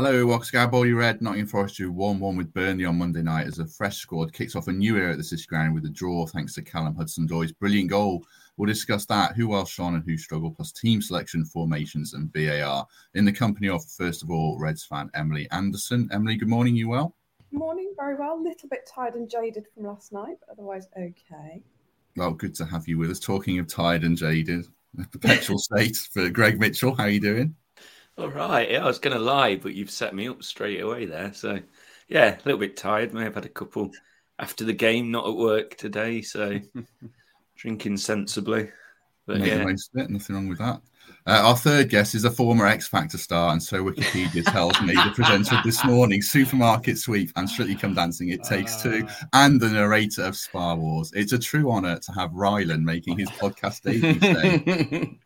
Hello, welcome to Garibaldi Red. Nottingham Forest drew 1 1 with Burnley on Monday night as a fresh squad kicks off a new era at the City Ground with a draw thanks to Callum Hudson-Odoi's brilliant goal. We'll discuss that, who else shone and who struggled, plus team selection, formations, and VAR in the company of, first of all, Reds fan Emily Anderson. Emily, good morning. You well? Morning, very well. A little bit tired and jaded from last night, but otherwise okay. Well, good to have you with us. Talking of tired and jaded, perpetual state for Greg Mitchell. How are you doing? All right. Yeah, I was going to lie, but you've set me up straight away there. So, yeah, a little bit tired. May have had a couple after the game, not at work today. So, drinking sensibly. But yeah, nothing wrong with that. Uh, our third guest is a former X Factor star, and so Wikipedia tells me the presenter of this morning, Supermarket Sweep, and Strictly Come Dancing, It Takes Two, ah. and the narrator of Spa Wars. It's a true honour to have Rylan making his podcast debut today.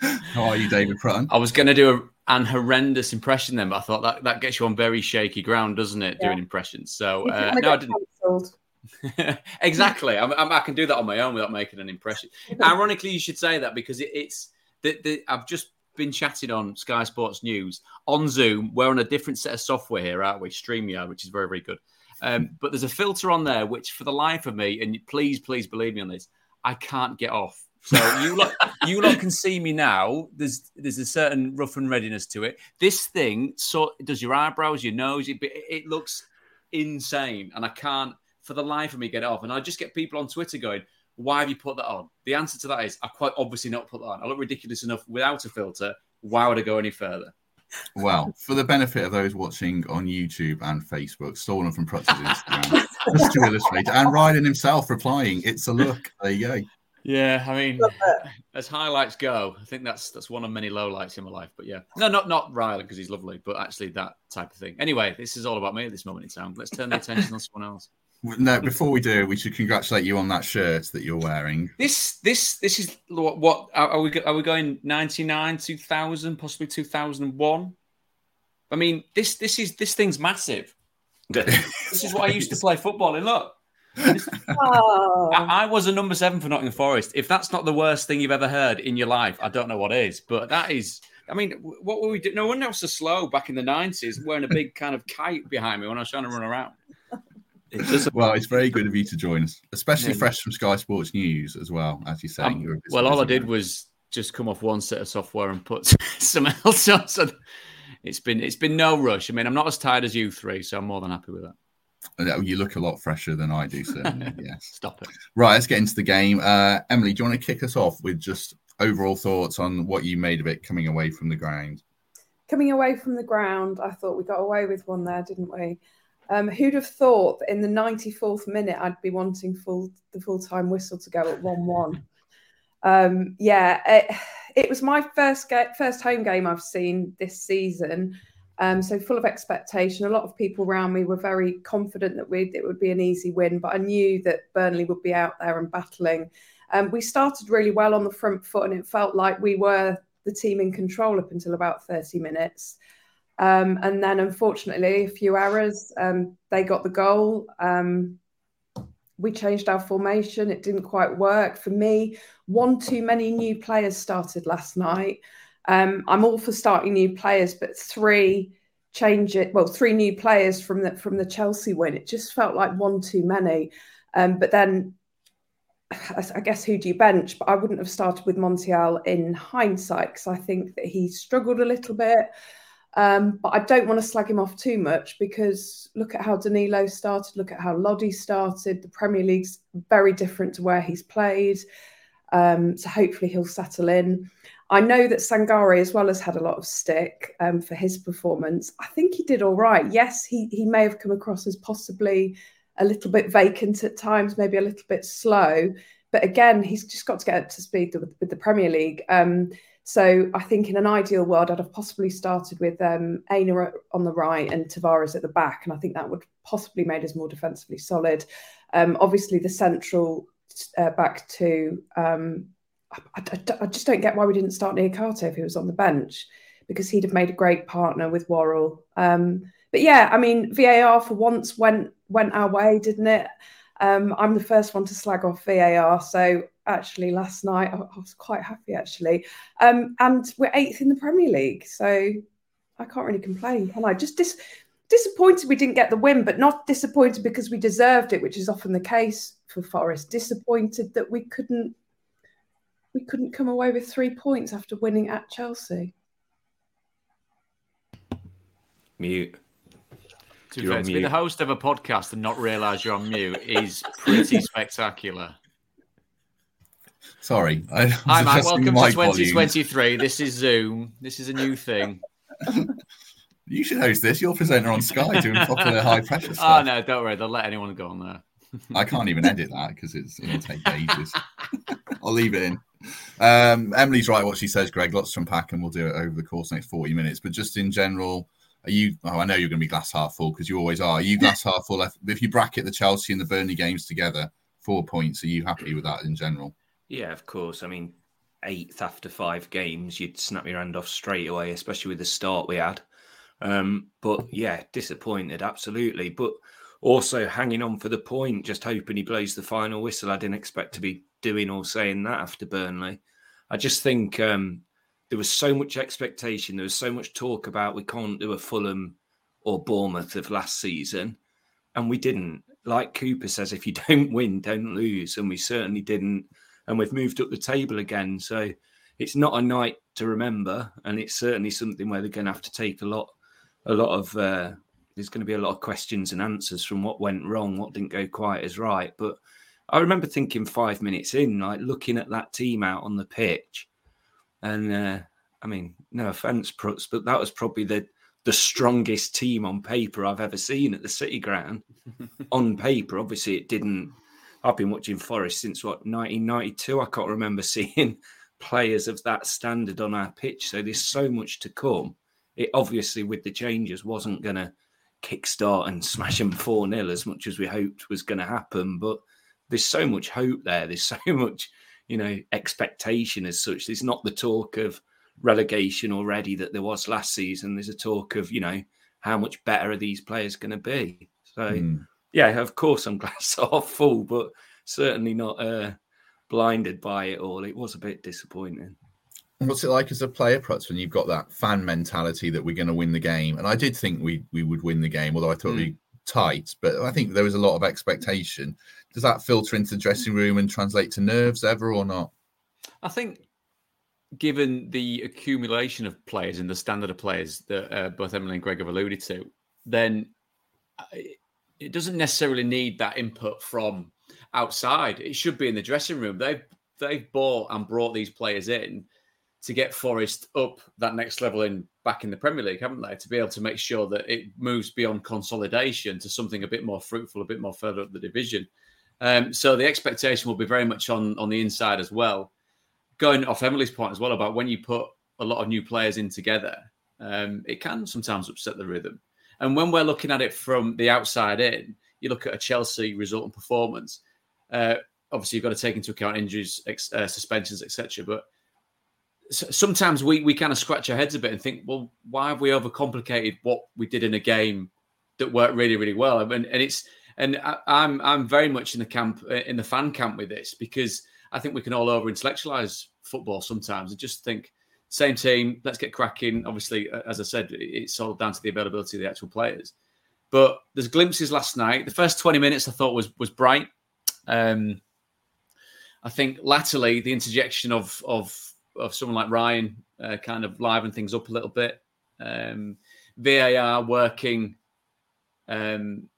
How are you, David Prutton? I was going to do a and horrendous impression then, but I thought that, that gets you on very shaky ground, doesn't it? Yeah. Doing impressions. So uh, no, I didn't. exactly. I, I, can do that on my own without making an impression. Ironically, you should say that because it, it's that I've just been chatting on Sky Sports News on Zoom. We're on a different set of software here, aren't we? StreamYard, which is very, very good. Um, but there's a filter on there, which for the life of me, and please, please believe me on this, I can't get off. So you lot, you lot can see me now. There's there's a certain rough and readiness to it. This thing so does your eyebrows, your nose. It, it looks insane, and I can't for the life of me get it off. And I just get people on Twitter going, "Why have you put that on?" The answer to that is, I quite obviously not put that on. I look ridiculous enough without a filter. Why would I go any further? Well, for the benefit of those watching on YouTube and Facebook, stolen from Prutch's Instagram, just to illustrate, and Rylan himself replying, "It's a look." There you go. Yeah, I mean, as highlights go, I think that's that's one of many lowlights in my life. But yeah, no, not not Riley because he's lovely, but actually that type of thing. Anyway, this is all about me at this moment in time. Let's turn the attention on someone else. No, before we do, we should congratulate you on that shirt that you're wearing. This this this is what, what are we are we going 99, 2000, possibly 2001? I mean, this this is this thing's massive. this is what I used to play football in. Look oh. I, I, was a number seven for Nottingham Forest. If that's not the worst thing you've ever heard in your life, I don't know what is. But that is, I mean, what were we doing? No one else was so slow back in the 90s wearing a big kind of kite behind me when I was trying to run around. It's just, well, it's very good of you to join us, especially yeah. fresh from Sky Sports News as well, as you say. Um, well, all I did was just come off one set of software and put some else on. So it's been it's been no rush. I mean, I'm not as tired as you three, so I'm more than happy with that. You look a lot fresher than I do, certainly. yes. Stop it. Right, let's get into the game. Uh, Emily, do you want to kick us off with just overall thoughts on what you made of it coming away from the ground? Coming away from the ground, I thought we got away with one there, didn't we? Um, who'd have thought that in the 94th minute I'd be wanting full the full time whistle to go at 1 1? um, yeah, it, it, was my first, get, first home game I've seen this season. Um, so full of expectation. A lot of people around me were very confident that we it would be an easy win, but I knew that Burnley would be out there and battling. Um, we started really well on the front foot, and it felt like we were the team in control up until about 30 minutes. Um, and then, unfortunately, a few errors. Um, they got the goal. Um, we changed our formation. It didn't quite work. For me, one too many new players started last night. Um, I'm all for starting new players, but three change it. Well, three new players from the from the Chelsea win. It just felt like one too many. Um, but then, I guess who do you bench? But I wouldn't have started with Montiel in hindsight because I think that he struggled a little bit. Um, but I don't want to slag him off too much because look at how Danilo started, look at how Lodi started. The Premier League's very different to where he's played. Um, so hopefully he'll settle in. I know that Sangare as well has had a lot of stick um, for his performance. I think he did all right. Yes, he he may have come across as possibly a little bit vacant at times, maybe a little bit slow. But again, he's just got to get up to speed with, with the Premier League. Um, so I think in an ideal world, I'd have possibly started with um, Aina on the right and Tavares at the back, and I think that would possibly made us more defensively solid. Um, obviously, the central uh, back to um, I, I, I, just don't get why we didn't start Niakhaté if he was on the bench because he'd have made a great partner with Worrall. Um, but yeah, I mean, VAR for once went went our way, didn't it? Um, I'm the first one to slag off VAR, so actually last night I, I was quite happy actually. Um, and we're eighth in the Premier League, so I can't really complain, can I? Just dis- disappointed we didn't get the win, but not disappointed because we deserved it, which is often the case for Forest. Disappointed that we couldn't we couldn't come away with three points after winning at Chelsea. Mute. To, fair, to be the host of a podcast and not realise you're on mute is pretty spectacular. Sorry. I Hi, Matt. Welcome to 2023. Volumes. This is Zoom. This is a new thing. you should host this. You're presenter on Sky doing proper high pressure oh, stuff. Oh, no, don't worry. They'll let anyone go on there. I can't even edit that because it's it'll take ages. I'll leave it in. Um, Emily's right what she says, Greg. Lots to unpack, and we'll do it over the course next 40 minutes. But just in general, are you? Oh, I know you're going to be glass half full because you always are. Are you glass half full? If you bracket the Chelsea and the Burnley games together, four points. Are you happy with that in general? Yeah, of course. I mean, eighth after five games, you'd snap your hand off straight away, especially with the start we had. Um, but yeah, disappointed, absolutely. But also hanging on for the point, just hoping he blows the final whistle. I didn't expect to be doing or saying that after Burnley. I just think um, there was so much expectation. There was so much talk about we can't do a Fulham or Bournemouth of last season, and we didn't. Like Cooper says, if you don't win, don't lose, and we certainly didn't. And we've moved up the table again, so it's not a night to remember, and it's certainly something where they're going to have to take a lot, a lot of uh, there's going to be a lot of questions and answers from what went wrong, what didn't go quite as right. But I remember thinking five minutes in, like looking at that team out on the pitch, and uh, I mean, no offense, Prutz, but that was probably the the strongest team on paper I've ever seen at the City Ground. on paper, obviously, it didn't. I've been watching Forest since what 1992. I can't remember seeing players of that standard on our pitch. So there's so much to come. It obviously, with the changes, wasn't going to kickstart and smash them 4 0 as much as we hoped was going to happen. But there's so much hope there. There's so much, you know, expectation as such. There's not the talk of relegation already that there was last season. There's a talk of, you know, how much better are these players going to be? So, mm. yeah, of course, I'm glass half full, but certainly not uh, blinded by it all. It was a bit disappointing. What's it like as a player, Prutz, when you've got that fan mentality that we're going to win the game? And I did think we we would win the game, although I thought mm. we tight. But I think there was a lot of expectation. Does that filter into the dressing room and translate to nerves ever or not? I think, given the accumulation of players and the standard of players that uh, both Emily and Greg have alluded to, then uh, it doesn't necessarily need that input from outside. It should be in the dressing room. They've they've bought and brought these players in to get Forest up that next level in back in the Premier League, haven't they? To be able to make sure that it moves beyond consolidation to something a bit more fruitful, a bit more further up the division. Um, so the expectation will be very much on on the inside as well. Going off Emily's point as well about when you put a lot of new players in together, um, it can sometimes upset the rhythm. And when we're looking at it from the outside in, you look at a Chelsea result and performance. Uh, obviously, you've got to take into account injuries, ex- uh, suspensions, etc. But sometimes we we kind of scratch our heads a bit and think, well, why have we overcomplicated what we did in a game that worked really really well? And and it's and I, I'm I'm very much in the camp in the fan camp with this because I think we can all over intellectualize football sometimes and just think same team, let's get cracking. Obviously, as I said, it's all down to the availability of the actual players. But there's glimpses last night. The first 20 minutes I thought was was bright. Um, I think latterly the interjection of of of someone like Ryan uh, kind of liven things up a little bit. Um, VAR working um,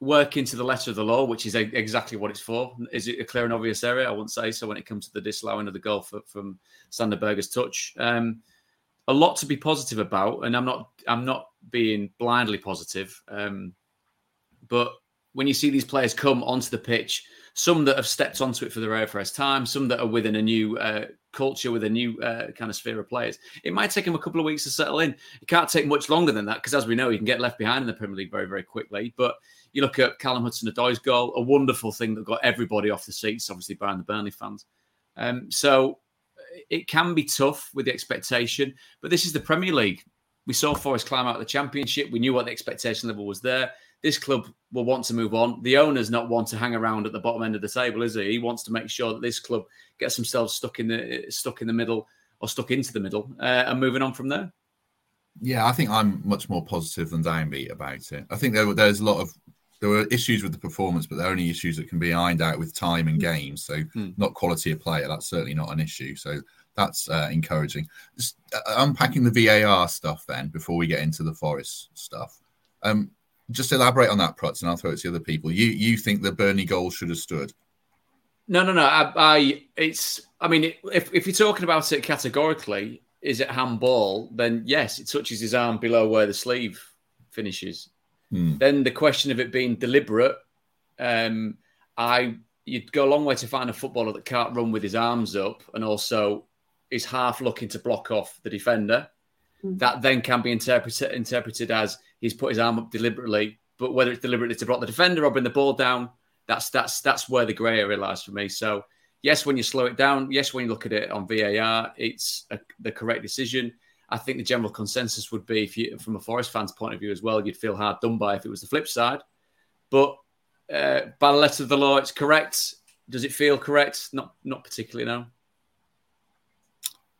working to the letter of the law, which is a, exactly what it's for. Is it a clear and obvious area? I wouldn't say so when it comes to the disallowing of the goal for, from Sander Berge's touch. Um, a lot to be positive about, and I'm not I'm not being blindly positive, um, but when you see these players come onto the pitch, some that have stepped onto it for the very first time, some that are within a new uh, culture with a new uh, kind of sphere of players, it might take them a couple of weeks to settle in. It can't take much longer than that because, as we know, he can get left behind in the Premier League very, very quickly. But you look at Callum Hudson-Odoi's goal, a wonderful thing that got everybody off the seats, obviously, behind the Burnley fans. Um, so it can be tough with the expectation, but this is the Premier League. We saw Forest climb out of the Championship. We knew what the expectation level was there. This club will want to move on. The owner's not want to hang around at the bottom end of the table, is he? He wants to make sure that this club gets themselves stuck in the stuck in the middle or stuck into the middle uh, and moving on from there. Yeah, I think I'm much more positive than Downbeat about it. I think there, there's a lot of there were issues with the performance, but they're only issues that can be ironed out with time and games. So, mm. not quality of player. That's certainly not an issue. So, that's uh, encouraging. Just uh, unpacking the VAR stuff then before we get into the Forest stuff. Um, just elaborate on that, Prutz, and I'll throw it to the other people. You you think the Burnley goal should have stood? No, no, no. I, I it's. I mean, if if you're talking about it categorically, is it handball? Then yes, it touches his arm below where the sleeve finishes. Hmm. Then the question of it being deliberate, um, I you'd go a long way to find a footballer that can't run with his arms up and also is half looking to block off the defender. Hmm. That then can be interpreted interpreted as he's put his arm up deliberately, but whether it's deliberately to block the defender or bring the ball down, that's that's that's where the grey area lies for me. So yes, when you slow it down, yes, when you look at it on VAR, it's a, the correct decision. I think the general consensus would be, if you, from a Forest fan's point of view as well, you'd feel hard done by if it was the flip side. But uh, by the letter of the law, it's correct. Does it feel correct? Not, not particularly. No.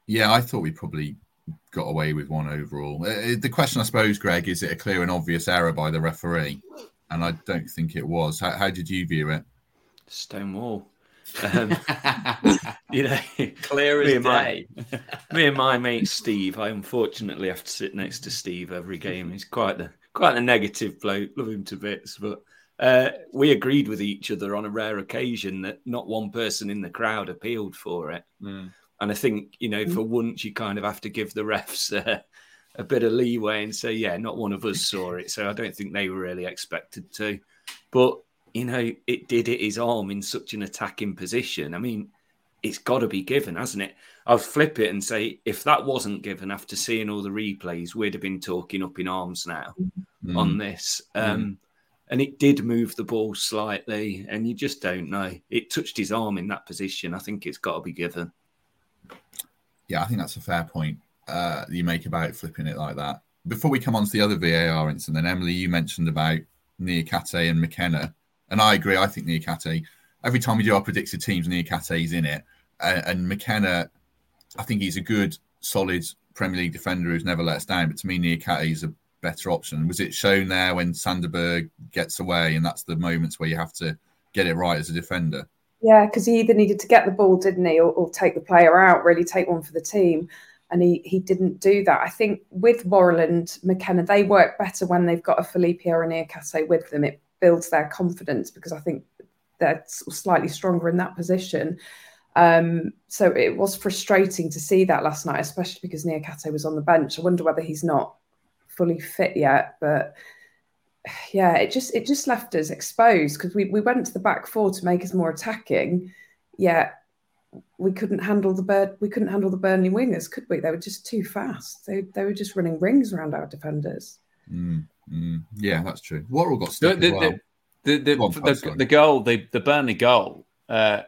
Yeah, I thought we probably got away with one overall. Uh, uh, the question, I suppose, Greg, is it a clear and obvious error by the referee? And I don't think it was. How, how did you view it? Stonewall. Um, you know, clear as me day. My, me and my mate Steve. I unfortunately have to sit next to Steve every game. He's quite the quite a negative bloke. Love him to bits, but uh, we agreed with each other on a rare occasion that not one person in the crowd appealed for it. Mm. And I think, you know, for once, you kind of have to give the refs uh, a bit of leeway and say, yeah, not one of us saw it. So I don't think they were really expected to. But, you know, it did hit his arm in such an attacking position. I mean, it's got to be given, hasn't it? I'll flip it and say, if that wasn't given after seeing all the replays, we'd have been talking up in arms now mm. on this. Mm. Um, mm. And it did move the ball slightly, and you just don't know. It touched his arm in that position. I think it's got to be given. Yeah, I think that's a fair point uh, you make about flipping it like that. Before we come on to the other VAR incident, Emily, you mentioned about Niakhaté and McKenna, and I agree. I think Niakhaté. Every time we do our predicted teams, Niakhaté is in it, uh, and McKenna. I think he's a good, solid Premier League defender who's never let us down. But to me, Niakhaté is a better option. Was it shown there when Sander Berge gets away, and that's the moments where you have to get it right as a defender? Yeah, because he either needed to get the ball, didn't he, or, or, take the player out, really take one for the team. And he, he didn't do that. I think with Warland, McKenna, they work better when they've got a Felipe or a Niakhaté with them. It builds their confidence because I think they're slightly stronger in that position. Um, so it was frustrating to see that last night, especially because Niakhaté was on the bench. I wonder whether he's not fully fit yet, but yeah, it just it just left us exposed because we, we went to the back four to make us more attacking, yet we couldn't handle the bird we couldn't handle the Burnley wingers, could we? They were just too fast. They they were just running rings around our defenders. Mm, mm, yeah, that's true. Worrall got stuck the, the, well. the, the, on, the, the, goal, the the Burnley goal. Uh,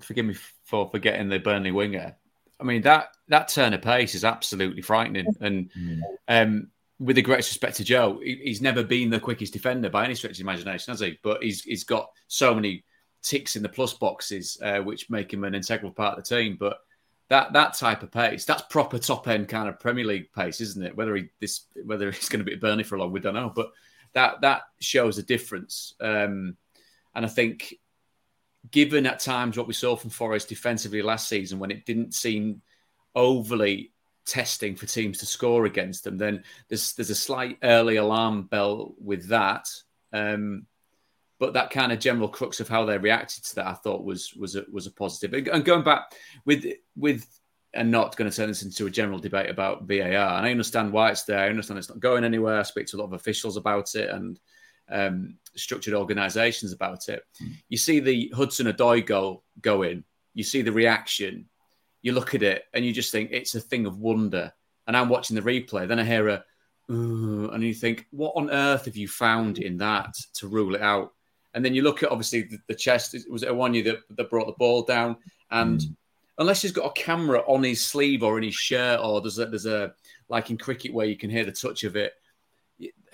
forgive me for forgetting the Burnley winger. I mean that that turn of pace is absolutely frightening, and mm. um, with the greatest respect to Joe, he's never been the quickest defender by any stretch of imagination, has he? But he's he's got so many ticks in the plus boxes, uh, which make him an integral part of the team. But that that type of pace, that's proper top end kind of Premier League pace, isn't it? Whether he this whether he's going to be at Burnley for long, we don't know. But that that shows a difference, um, and I think given at times what we saw from Forest defensively last season, when it didn't seem overly testing for teams to score against them, then there's there's a slight early alarm bell with that. Um, but that kind of general crux of how they reacted to that, I thought was was a, was a positive. And going back with with and not going to turn this into a general debate about VAR. And I understand why it's there. I understand it's not going anywhere. I speak to a lot of officials about it, and um, structured organisations about it. Mm. You see the Hudson Odoi goal go in, you see the reaction, you look at it, and you just think it's a thing of wonder. And I'm watching the replay, then I hear a, and you think, what on earth have you found in that to rule it out? And then you look at obviously the, the chest. Was it Awoniyi that, that brought the ball down? And mm. unless he's got a camera on his sleeve or in his shirt, or there's a, there's a like in cricket where you can hear the touch of it.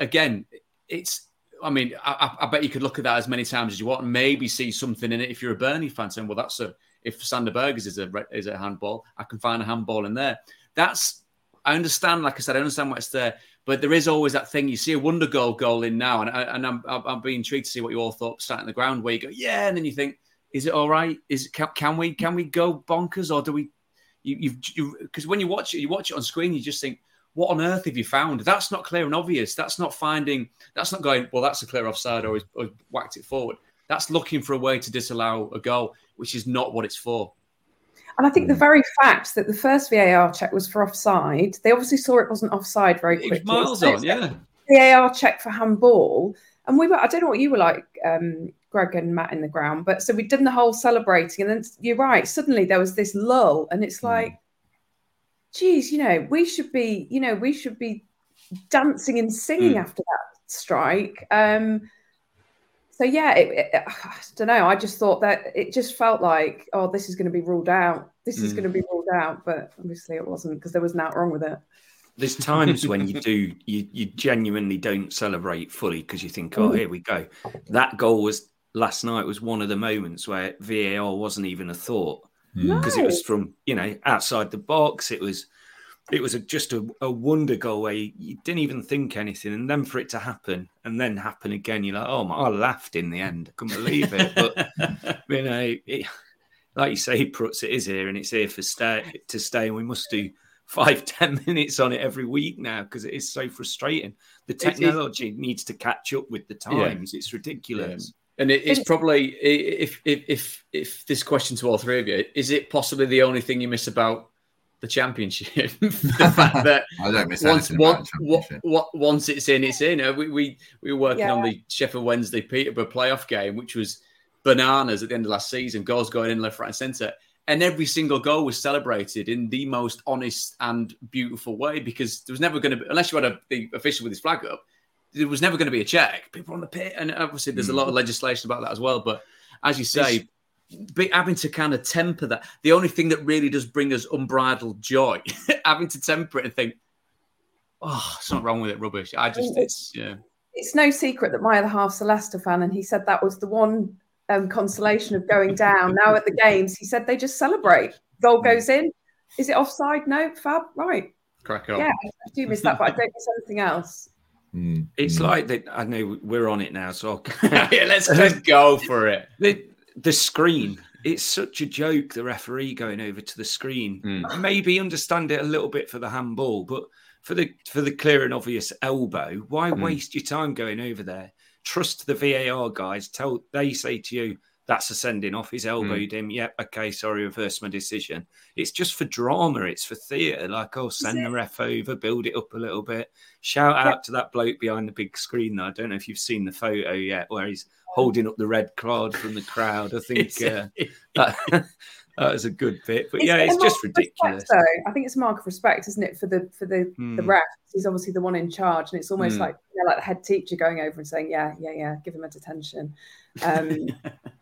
Again, it's I mean, I, I, bet you could look at that as many times as you want and maybe see something in it. If you're a Burnley fan, saying, "Well, that's a if Sander Berge's is a is a handball, I can find a handball in there." That's I understand. Like I said, I understand what's there, but there is always that thing. You see a wonder goal goal in now, and I, and I'm I'm being intrigued to see what you all thought starting the ground. Where you go, yeah, and then you think, is it all right? Is can, can we can we go bonkers or do we? You, you've because you, when you watch it, you watch it on screen, you just think what on earth have you found? That's not clear and obvious. That's not finding, that's not going, well, that's a clear offside or or whacked it forward. That's looking for a way to disallow a goal, which is not what it's for. And I think the very fact that the first VAR check was for offside, they obviously saw it wasn't offside very quickly. miles on, yeah. VAR check for handball. And we were, I don't know what you were like, um, Greg and Matt in the ground, but so we'd done the whole celebrating. And then you're right, suddenly there was this lull. And it's hmm. like, geez, you know, we should be, you know, we should be dancing and singing mm. after that strike. Um, so yeah, it, it, I don't know. I just thought that it just felt like, oh, this is going to be ruled out. This mm. is going to be ruled out, but obviously it wasn't because there was nothing wrong with it. There's times when you do, you you genuinely don't celebrate fully because you think, oh, mm. here we go. That goal was last night was one of the moments where VAR wasn't even a thought because no. it was from you know outside the box. It was it was a, just a, a, wonder goal where you, you, didn't even think anything, and then for it to happen and then happen again, you're like, oh my! I laughed in the end. I couldn't believe it. But you know, it, like you say, Prutz, it is here and it's here for stay to stay, and we must do five ten minutes on it every week now because it is so frustrating. The technology needs to catch up with the times. Yeah. It's ridiculous. And it's probably if, if if if this question to all three of you is it possibly the only thing you miss about the championship? the fact that I don't miss once, once, once it's in, it's in. Uh, we we, we were working yeah. on the Sheffield Wednesday Peterborough playoff game, which was bananas at the end of last season. Goals going in left, right, and centre, and every single goal was celebrated in the most honest and beautiful way because there was never going to be, unless you had a, the official with his flag up, there was never going to be a check. People on the pit, and obviously there's a lot of mm. legislation about that as well. But as you say, be, having to kind of temper that, the only thing that really does bring us unbridled joy, having to temper it and think, oh, something wrong with it, rubbish. I just, it's yeah. It's no secret that my other half's a Leicester fan, and he said that was the one um, consolation of going down. now at the games, he said they just celebrate. Goal mm. goes in. Is it offside? No, fab. Right. Crack on. Yeah, I do miss that, but I don't miss anything else. Mm. It's mm. like that. I know we're on it now, so yeah, let's let's go for it. The, the screen. It's such a joke. The referee going over to the screen. Mm. Maybe understand it a little bit for the handball, but for the for the clear and obvious elbow, why mm. waste your time going over there? Trust the VAR guys. Tell they say to you, that's a sending off. He's elbowed mm. him. Yep. Okay. Sorry. Reverse my decision. It's just for drama. It's for theatre. Like, oh, send the ref over, build it up a little bit. Shout out yeah. to that bloke behind the big screen. Though. I don't know if you've seen the photo yet, where he's holding up the red card from the crowd. I think uh, that, that was a good bit. But it's yeah, it's just ridiculous. Respect, I think it's a mark of respect, isn't it, for the for the mm. the ref? He's obviously the one in charge, and it's almost mm. like you know, like the head teacher going over and saying, "Yeah, yeah, yeah, give him a detention." Um,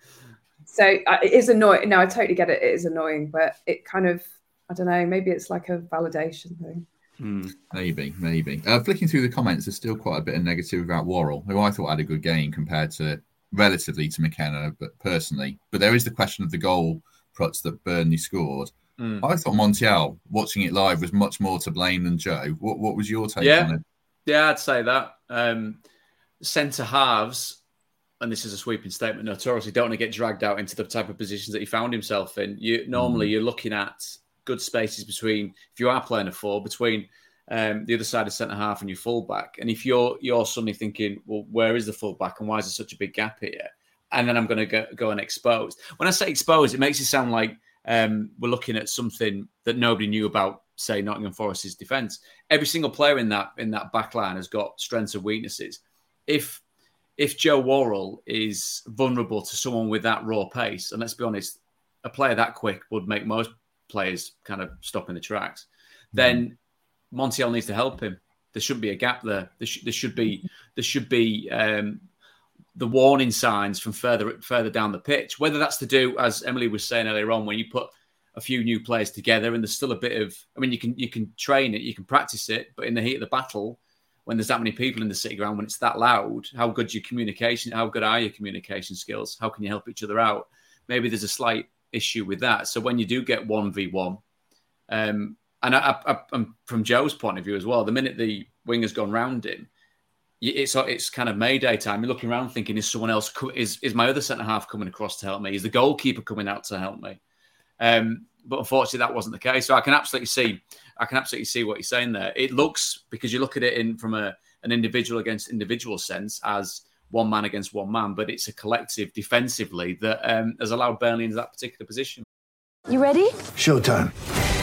so uh, it is annoying. No, I totally get it. It is annoying, but it kind of, I don't know, maybe it's like a validation thing. Mm, maybe, maybe. Uh, flicking through the comments, there's still quite a bit of negative about Worrall, who I thought had a good game compared to relatively to McKenna, but personally. But there is the question of the goal Prutz that Burnley scored. Mm. I thought Montiel, watching it live, was much more to blame than Joe. What What was your take yeah. on it? Yeah, I'd say that. Um, centre halves and this is a sweeping statement, notoriously don't want to get dragged out into the type of positions that he found himself in. You normally mm. you're looking at good spaces between if you are playing a four between um, the other side of centre half and your fullback. And if you're you're suddenly thinking, well, where is the fullback and why is there such a big gap here? And then I'm going to go, go and expose. When I say expose, it makes it sound like um, we're looking at something that nobody knew about, say Nottingham Forest's defence. Every single player in that in that back line has got strengths and weaknesses. If if Joe Worrall is vulnerable to someone with that raw pace, and let's be honest, a player that quick would make most players kind of stop in the tracks, then Montiel needs to help him. There shouldn't be a gap there. There, sh- there should be there should be um, the warning signs from further further down the pitch. Whether that's to do, as Emily was saying earlier on, when you put a few new players together and there's still a bit of, I mean, you can you can train it, you can practice it, but in the heat of the battle, when there's that many people in the city ground, when it's that loud, how good your communication, how good are your communication skills? How can you help each other out? Maybe there's a slight issue with that. So when you do get one v one, um, and I, I, from Joe's point of view as well, the minute the winger's gone round him, it's it's kind of Mayday time. You're looking around thinking, is someone else? Is is my other centre half coming across to help me? Is the goalkeeper coming out to help me? Um, but unfortunately, that wasn't the case. So I can absolutely see, I can absolutely see what you're saying there. It looks because you look at it in from a an individual against individual sense as one man against one man, but it's a collective defensively that um, has allowed Burnley into that particular position. You ready? Showtime.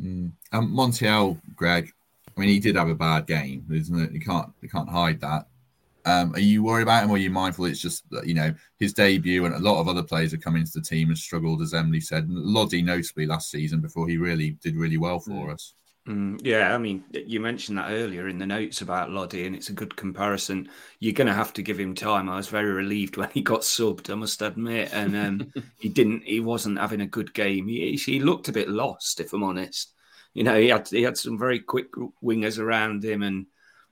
Mm. Um, Montiel, Greg. I mean, he did have a bad game, isn't it? You can't you can't hide that. Um, are you worried about him, or are you mindful it's just that you know his debut and a lot of other players have come into the team and struggled, as Emily said, and Lodi notably last season before he really did really well for us. Mm, yeah, I mean, you mentioned that earlier in the notes about Lodi, and it's a good comparison. You're going to have to give him time. I was very relieved when he got subbed, I must admit, and um, he didn't. He wasn't having a good game. He, he looked a bit lost, if I'm honest. You know, he had he had some very quick wingers around him, and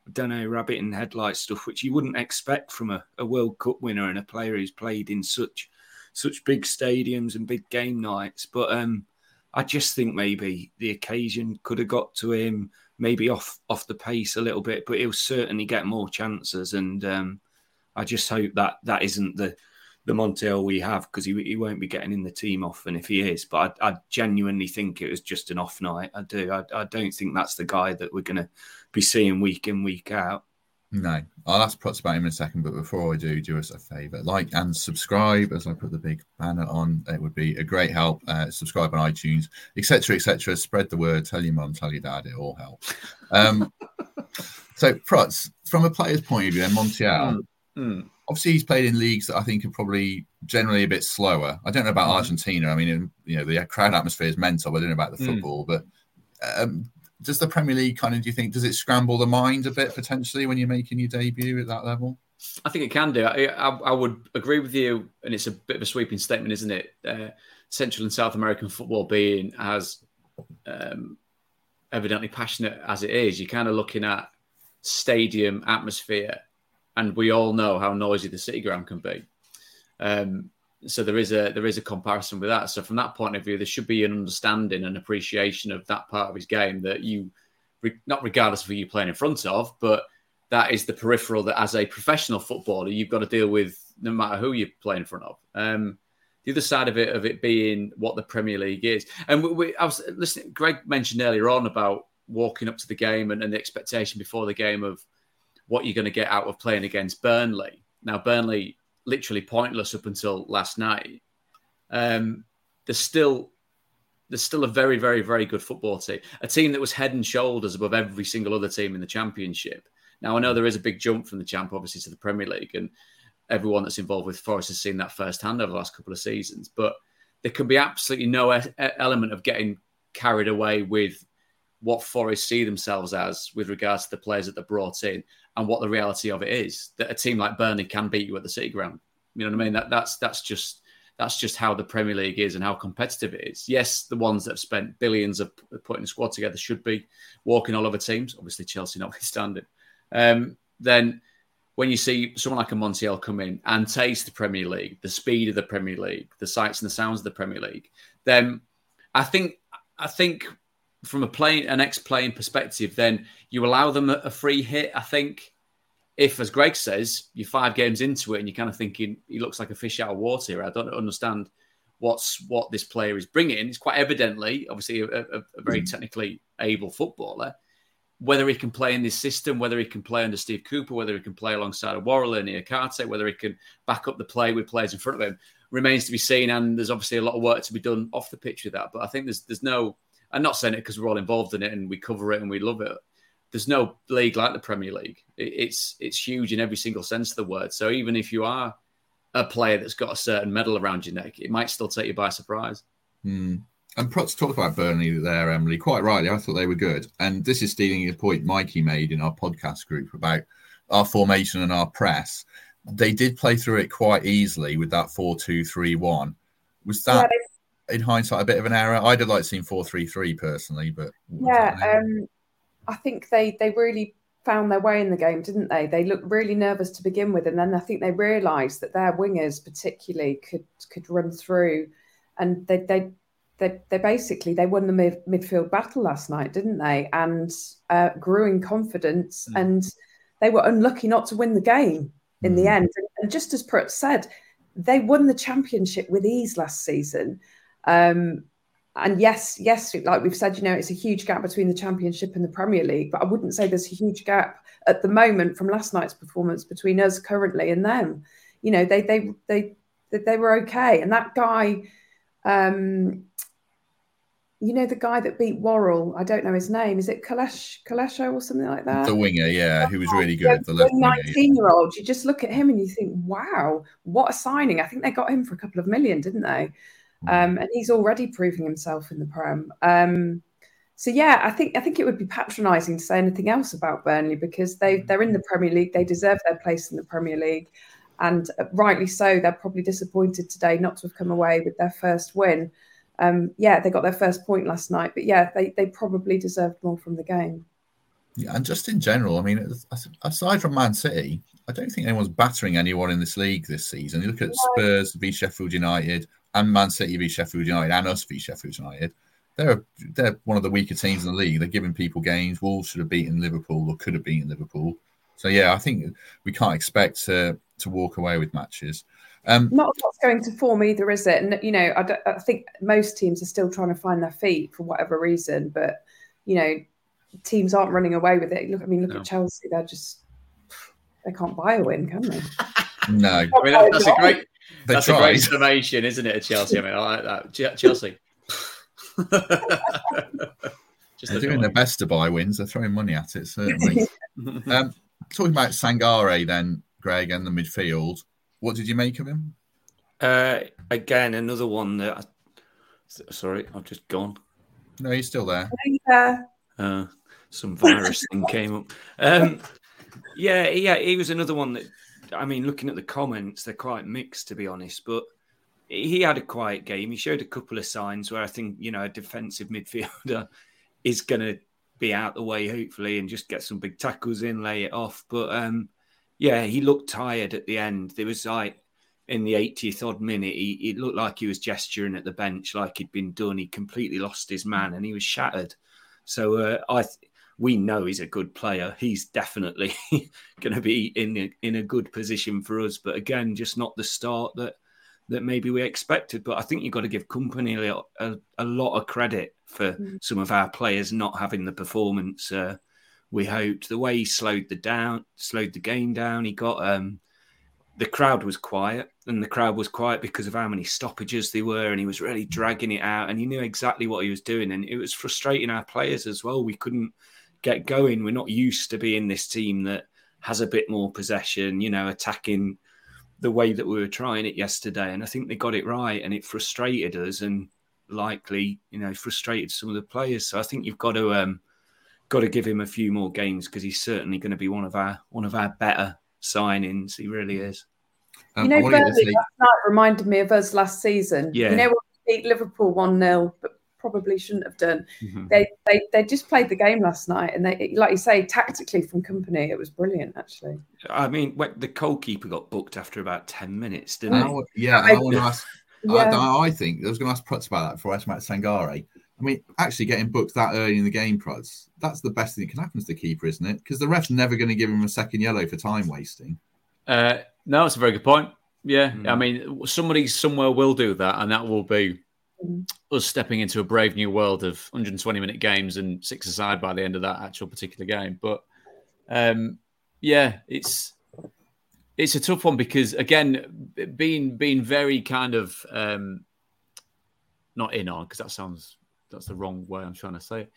I don't know, rabbit and headlight stuff, which you wouldn't expect from a, a World Cup winner and a player who's played in such such big stadiums and big game nights. But um, I just think maybe the occasion could have got to him, maybe off off the pace a little bit, but he'll certainly get more chances. And um, I just hope that that isn't the the Montiel we have because he, he won't be getting in the team often if he is. But I, I genuinely think it was just an off night. I do. I, I don't think that's the guy that we're going to be seeing week in week out. No, I'll ask Prots about him in a second, but before I do, do us a favour, like and subscribe as I put the big banner on. It would be a great help. Uh, subscribe on iTunes, etc., etc. Spread the word. Tell your mum, tell your dad. It all helps. Um, so, Prots, from a player's point of view, then Montiel, Mm. obviously he's played in leagues that I think are probably generally a bit slower. I don't know about Mm. Argentina. I mean, you know, the crowd atmosphere is mental. I don't know about the Mm. football, but um, does the Premier League kind of do you think does it scramble the mind a bit potentially when you're making your debut at that level? I think it can do. I, I, I would agree with you, and it's a bit of a sweeping statement, isn't it? Uh, Central and South American football being as um, evidently passionate as it is, you're kind of looking at stadium atmosphere, and we all know how noisy the city ground can be. Um, so there is a there is a comparison with that. So from that point of view, there should be an understanding and appreciation of that part of his game that you, not regardless of who you're playing in front of, but that is the peripheral that as a professional footballer you've got to deal with no matter who you play in front of. Um, the other side of it of it being what the Premier League is, and we, we, I was listening. Greg mentioned earlier on about walking up to the game and, and the expectation before the game of what you're going to get out of playing against Burnley. Now Burnley literally pointless up until last night. Um, there's still there's still a very very very good football team, a team that was head and shoulders above every single other team in the Championship. Now I know there is a big jump from the champ, obviously, to the Premier League, and everyone that's involved with Forest has seen that firsthand over the last couple of seasons. But there can be absolutely no e- element of getting carried away with what Forest see themselves as with regards to the players that they brought in and what the reality of it is. That a team like Burnley can beat you at the City Ground. You know what I mean? That that's that's just that's just how the Premier League is and how competitive it is. Yes, the ones that have spent billions of putting a squad together should be walking all over teams. Obviously, Chelsea notwithstanding. Um, then when you see someone like a Montiel come in and taste the Premier League, the speed of the Premier League, the sights and the sounds of the Premier League, then I think I think from a playing an ex-playing perspective, then you allow them a, free hit. I think if, as Greg says, you're five games into it and you're kind of thinking he looks like a fish out of water here, I don't understand what's what this player is bringing. He's quite evidently, obviously, a, a, a very mm. technically able footballer. Whether he can play in this system, whether he can play under Steve Cooper, whether he can play alongside a Worrall and Niakhaté, whether he can back up the play with players in front of him, remains to be seen. And there's obviously a lot of work to be done off the pitch with that. But I think there's there's no. I'm not saying it because we're all involved in it and we cover it and we love it there's no league like the Premier League. It's it's huge in every single sense of the word. So even if you are a player that's got a certain medal around your neck, it might still take you by surprise. Hmm. And Prot's talk about Burnley there, Emily, quite rightly. I thought they were good. And this is stealing a point Mikey made in our podcast group about our formation and our press. They did play through it quite easily with that 4 2 3 1. Was that, yeah, in hindsight, a bit of an error? I'd have liked seeing 4 3 3 personally, but. Yeah. Um, I think they they really found their way in the game, didn't they? They looked really nervous to begin with, and then I think they realised that their wingers, particularly, could could run through, and they they they, they basically they won the mid, midfield battle last night, didn't they? And uh, grew in confidence, mm. and they were unlucky not to win the game in mm. the end. And, just as Prut said, they won the championship with ease last season. Um, and yes, yes, like we've said, you know, it's a huge gap between the Championship and the Premier League, but I wouldn't say there's a huge gap at the moment from last night's performance between us currently and them. You know, they they they they were okay, and that guy, um, you know, the guy that beat Worrall, I don't know his name. Is it Kalesh Kalesho or something like that? The winger, yeah, who was really good. The, the nineteen-year-old. You just look at him and you think, wow, what a signing! I think they got him for a couple of million, didn't they? Um, and he's already proving himself in the Prem. Um, so yeah, I think I think it would be patronising to say anything else about Burnley because they mm. they're in the Premier League, they deserve their place in the Premier League, and uh, rightly so. They're probably disappointed today not to have come away with their first win. Um, yeah, they got their first point last night, but yeah, they they probably deserved more from the game. Yeah, and just in general, I mean, aside from Man City, I don't think anyone's battering anyone in this league this season. You look at Spurs v Sheffield United, and Man City v Sheffield United and us v Sheffield United, they're they're one of the weaker teams in the league. They're giving people games. Wolves should have beaten Liverpool or could have beaten Liverpool. So yeah, I think we can't expect to to walk away with matches. Um, Not what's going to form either, is it? And you know, I, I think most teams are still trying to find their feet for whatever reason. But you know, teams aren't running away with it. Look, I mean, look no. at Chelsea. They're just they can't buy a win, can they? No, I mean that, that's a great they That's tried. a great summation, isn't it, Chelsea? I mean, I like that. Chelsea. Just They're doing their best to buy wins. They're throwing money at it, certainly. um, talking about Sangare, then, Greg, and the midfield. What did you make of him? Uh, again, another one that. I... Sorry, I've just gone. No, he's still there. Uh, some virus thing came up. Um, yeah, yeah, he was another one that I mean, looking at the comments, they're quite mixed, to be honest. But he had a quiet game. He showed a couple of signs where I think, you know, a defensive midfielder is going to be out the way, hopefully, and just get some big tackles in, lay it off. But um, yeah, he looked tired at the end. There was like in the 80th odd minute, he, looked like he was gesturing at the bench like he'd been done. He completely lost his man and he was shattered. So uh, I, th- we know he's a good player. He's definitely going to be in a, in a good position for us. But again, just not the start that that maybe we expected. But I think you've got to give Kompany a, a, a lot of credit for mm. some of our players not having the performance uh, we hoped. The way he slowed the down, slowed the game down. He got um, the crowd was quiet, and the crowd was quiet because of how many stoppages they were, and he was really dragging it out, and he knew exactly what he was doing, and it was frustrating our players as well. We couldn't get going. We're not used to being this team that has a bit more possession, you know, attacking the way that we were trying it yesterday. And I think they got it right, and it frustrated us, and likely, you know, frustrated some of the players. So I think you've got to um, got to give him a few more games because he's certainly going to be one of our one of our better signings. He really is. Um, you know, I wanted to Burnley say- last night reminded me of us last season. Yeah. You know, when we beat Liverpool 1 0, but probably shouldn't have done. Mm-hmm. They, they they just played the game last night, and they, like you say, tactically from Kompany, it was brilliant, actually. I mean, when the goalkeeper got booked after about 10 minutes, didn't And I he? wa- yeah, I- I want to ask. Yeah. I, I think I was going to ask Prutz about that before I asked about Sangare. I mean, actually getting booked that early in the game, Prutz, that's the best thing that can happen to the keeper, isn't it? Because the ref's never going to give him a second yellow for time wasting. Uh, no, it's a very good point. Yeah, Hmm. I mean, somebody somewhere will do that, and that will be us stepping into a brave new world of 120 minute games and six aside by the end of that actual particular game. But um, yeah, it's it's a tough one because again, being being very kind of um, not in on because that sounds that's the wrong way I'm trying to say it.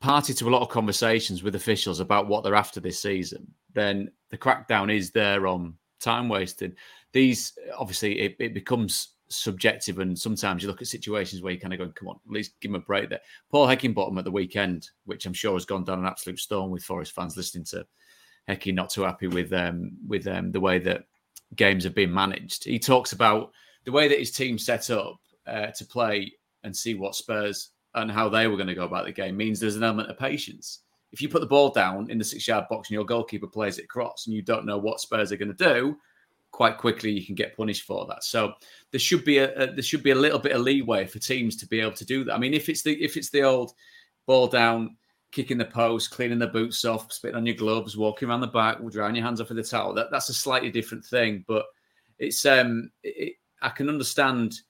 Party to a lot of conversations with officials about what they're after this season. Then the crackdown is there on time wasting. These obviously it, it becomes subjective, and sometimes you look at situations where you kind of go, "Come on, at least give him a break." There, Paul Heckingbottom at the weekend, which I'm sure has gone down an absolute storm with Forest fans listening to Hecky not too happy with um, with um, the way that games have been managed. He talks about the way that his team set up uh, to play and see what Spurs and how they were going to go about the game means there's an element of patience. If you put the ball down in the six yard box and your goalkeeper plays it across and you don't know what Spurs are going to do, quite quickly you can get punished for that. So there should be a, a there should be a little bit of leeway for teams to be able to do that. I mean, if it's the if it's the old ball down, kicking the post, cleaning the boots off, spitting on your gloves, walking around the back, drying your hands off with a towel, that, that's a slightly different thing. But it's um it, I can understand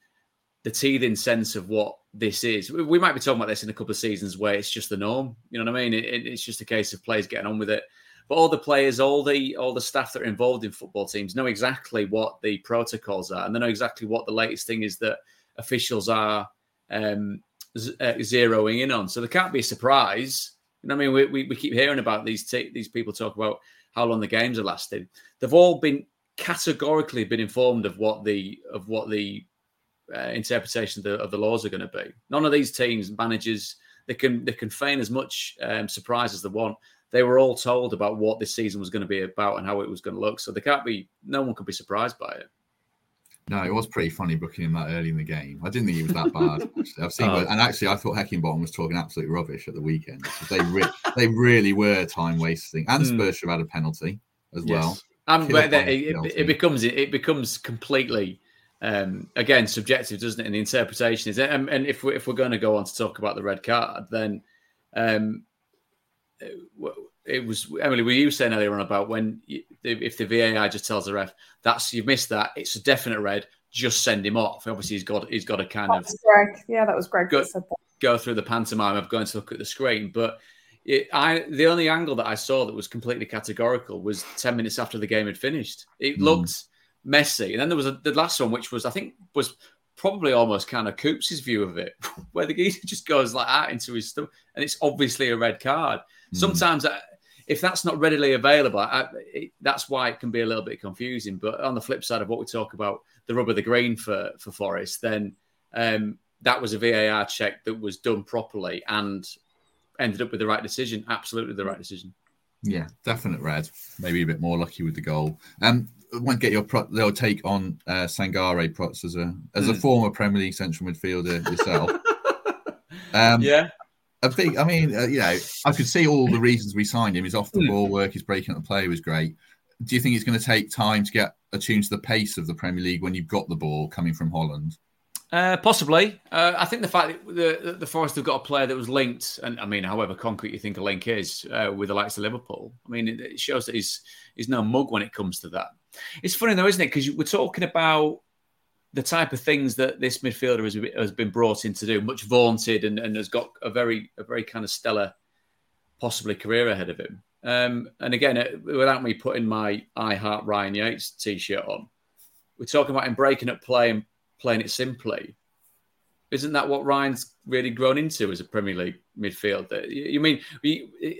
the teething sense of what this is. We- We might be talking about this in a couple of seasons where it's just the norm. You know what I mean? It, it- it's just a case of players getting on with it. But all the players, all the all the staff that are involved in football teams know exactly what the protocols are, and they know exactly what the latest thing is that officials are um, z- uh, zeroing in on. So there can't be a surprise. You know I mean? We, we, we keep hearing about these t- these people talk about how long the games are lasting. They've all been categorically been informed of what the of what the uh, interpretation of the, of the laws are going to be. None of these teams, managers, they can they can feign as much um, surprise as they want. They were all told about what this season was going to be about and how it was going to look. So they can't be. No one could be surprised by it. No, it was pretty funny booking him that early in the game. I didn't think he was that bad. Actually. I've seen, Oh. and actually, I thought Heckingbottom was talking absolute rubbish at the weekend. They re- they really were time wasting, and. Spurs should have had a penalty as well. Um, but it, it, it becomes it becomes completely um, again subjective, doesn't it? And the interpretation is, and, and if we're if we're going to go on to talk about the red card, then um, it, it was Emily. Were you saying earlier on about when you, if the VAR just tells the ref that's you've missed that, it's a definite red. Just send him off. Obviously, he's got he's got to kind of Greg. Yeah, that was Greg Go- that said that. go through the pantomime of going to look at the screen. But it, I, the only angle that I saw that was completely categorical was ten minutes after the game had finished. It Hmm. looked messy, and then there was a, the last one, which was I think was probably almost kind of Coops' view of it, where the geezer just goes like that into his stomach, and it's obviously a red card. Hmm. Sometimes. I, if that's not readily available, I, it, that's why it can be a little bit confusing. But on the flip side of what we talk about, the rub of the green for for Forest, then um, that was a VAR check that was done properly and ended up with the right decision. Absolutely the right decision. Yeah, definite red. Maybe a bit more lucky with the goal. Um, I want to get your pro- your take on uh, Sangare Prots as a as a Hmm. former Premier League central midfielder yourself. um, yeah, a big. I mean, uh, you know, I could see all the reasons we signed him. His off the Hmm. ball work, his breaking up the play was great. Do you think it's going to take time to get attuned to the pace of the Premier League when you've got the ball coming from Holland? Uh, possibly. Uh, I think the fact that the, the Forest have got a player that was linked, and I mean, however concrete you think a link is uh, with the likes of Liverpool, I mean, it, it shows that he's he's no mug when it comes to that. It's funny though, isn't it? Because we're talking about the type of things that this midfielder has, has been brought in to do, much vaunted, and, and has got a very a very kind of stellar, possibly career ahead of him. Um, and again, uh, without me putting my I Heart Ryan Yates t-shirt on, we're talking about him breaking up play and playing it simply. Isn't that what Ryan's really grown into as a Premier League midfielder? You mean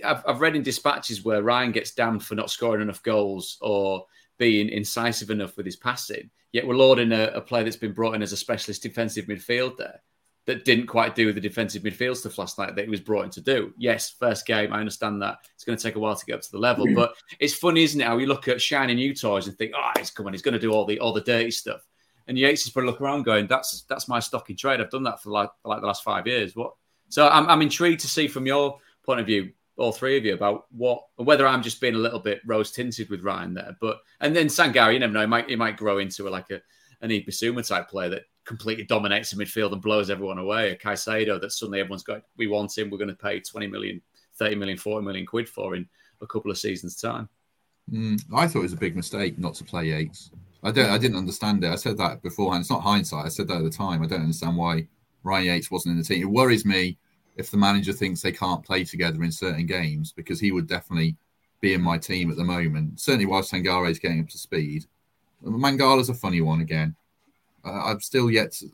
I've, I've read in dispatches where Ryan gets damned for not scoring enough goals or being incisive enough with his passing, yet we're lauding a, a player that's been brought in as a specialist defensive midfielder. that didn't quite do the defensive midfield stuff last night that he was brought in to do. Yes, first game, I understand that it's going to take a while to get up to the level, but it's funny, isn't it? How you look at shiny new toys and think, oh, he's coming, he's going to do all the all the dirty stuff. And Yates is probably look around going, that's that's my stock in trade. I've done that for like like the last five years. What? So I'm I'm intrigued to see from your point of view, all three of you, about what whether I'm just being a little bit rose tinted with Ryan there. But and then Sangare, you never know, he might he might grow into a, like a an Ibisuma type player that completely dominates the midfield and blows everyone away. A Caicedo that suddenly everyone's going, we want him, we're going to pay 20 million, 30 million, 40 million quid for in a couple of seasons' time. Mm, I thought it was a big mistake not to play Yates. I don't. I didn't understand it. I said that beforehand. It's not hindsight. I said that at the time. I don't understand why Ryan Yates wasn't in the team. It worries me if the manager thinks they can't play together in certain games because he would definitely be in my team at the moment. Certainly, while Sangare is getting up to speed. Mangala's a funny one again. Uh, I've still yet to,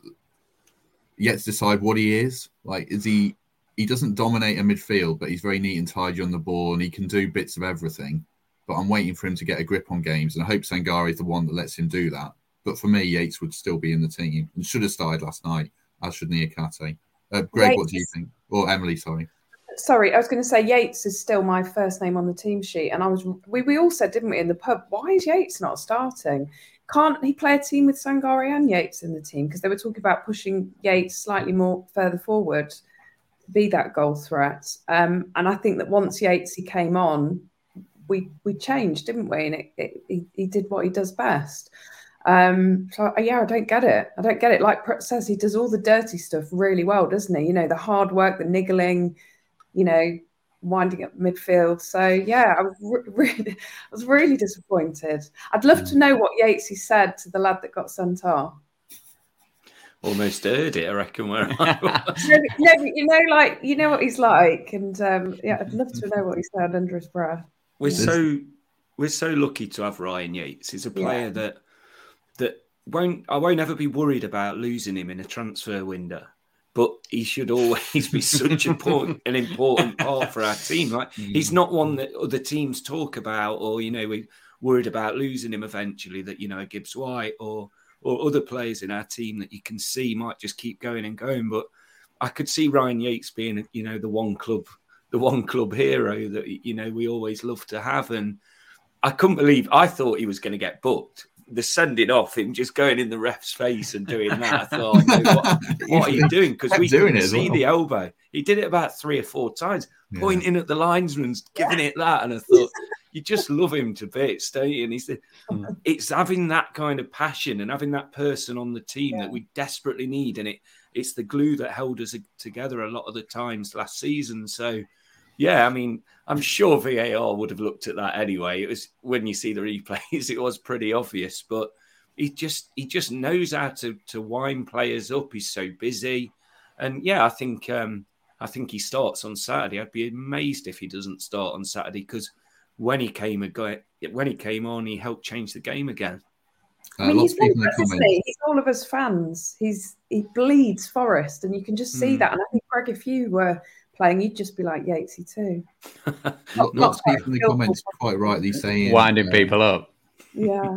yet to decide what he is. Like, is he? He doesn't dominate a midfield, but he's very neat and tidy on the ball, and he can do bits of everything but I'm waiting for him to get a grip on games, and I hope Sangare is the one that lets him do that. But for me, Yates would still be in the team and should have started last night, as should Niakhaté. Uh, Greg, Yates. what do you think? Or Emily, sorry. Sorry, I was going to say Yates is still my first name on the team sheet, and I was we, we all said, didn't we, in the pub, why is Yates not starting? Can't he play a team with Sangare and Yates in the team? Because they were talking about pushing Yates slightly more further forward, to be that goal threat. Um, and I think that once Yates he came on, we we changed, didn't we? And it, it, he, he did what he does best. Um, so uh, yeah, I don't get it. I don't get it. Like Pratt says, he does all the dirty stuff really well, doesn't he? You know, the hard work, the niggling, you know, winding up midfield. So yeah, I was re- really, I was really disappointed. I'd love to know what Yatesy said to the lad that got sent off. Almost heard it, I reckon. Where I was. you know, like you know what he's like, and um, yeah, I'd love to know what he said under his breath. We're so we're so lucky to have Ryan Yates. He's a player yeah. that that won't I won't ever be worried about losing him in a transfer window. But he should always be such important, an important part for our team. Right? Mm. He's not one that other teams talk about, or you know, we're worried about losing him eventually. That you know, Gibbs White or or other players in our team that you can see might just keep going and going. But I could see Ryan Yates being, you know, the one club the one club hero that you know we always love to have. And I couldn't believe I thought he was going to get booked. The sending off him just going in the ref's face and doing that. I thought, what, what, are you doing? Because we couldn't see well. the elbow. He did it about three or four times, yeah. pointing at the linesman, giving it that. And I thought, you just love him to bits, don't you? And he said, mm. it's having that kind of passion and having that person on the team yeah. that we desperately need. And it it's the glue that held us together a lot of the times last season. So yeah, I mean, I'm sure VAR would have looked at that anyway. It was when you see the replays, it was pretty obvious, but he just he just knows how to to wind players up. He's so busy, and yeah, I think um, I think he starts on Saturday. I'd be amazed if he doesn't start on Saturday because when he came a go when he came on, he helped change the game again. Uh, I mean, he's, he's, all of us fans. He's he bleeds Forest, and you can just see mm. that. And I think Greg, if you were playing, you'd just be like Yatesy too. Lots of people in the comments quite rightly saying winding uh, people up. Yeah,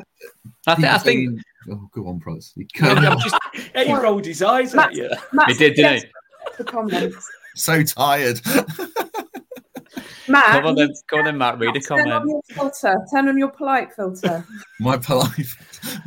I, th- I think. Oh, go on, Prods. He, just, he rolled his eyes Matt, at you. Matt, he did, didn't he? The comments. so tired. Matt, come on then, come on then, Matt. Read a comment. Turn on your filter. Turn on your polite filter. My polite.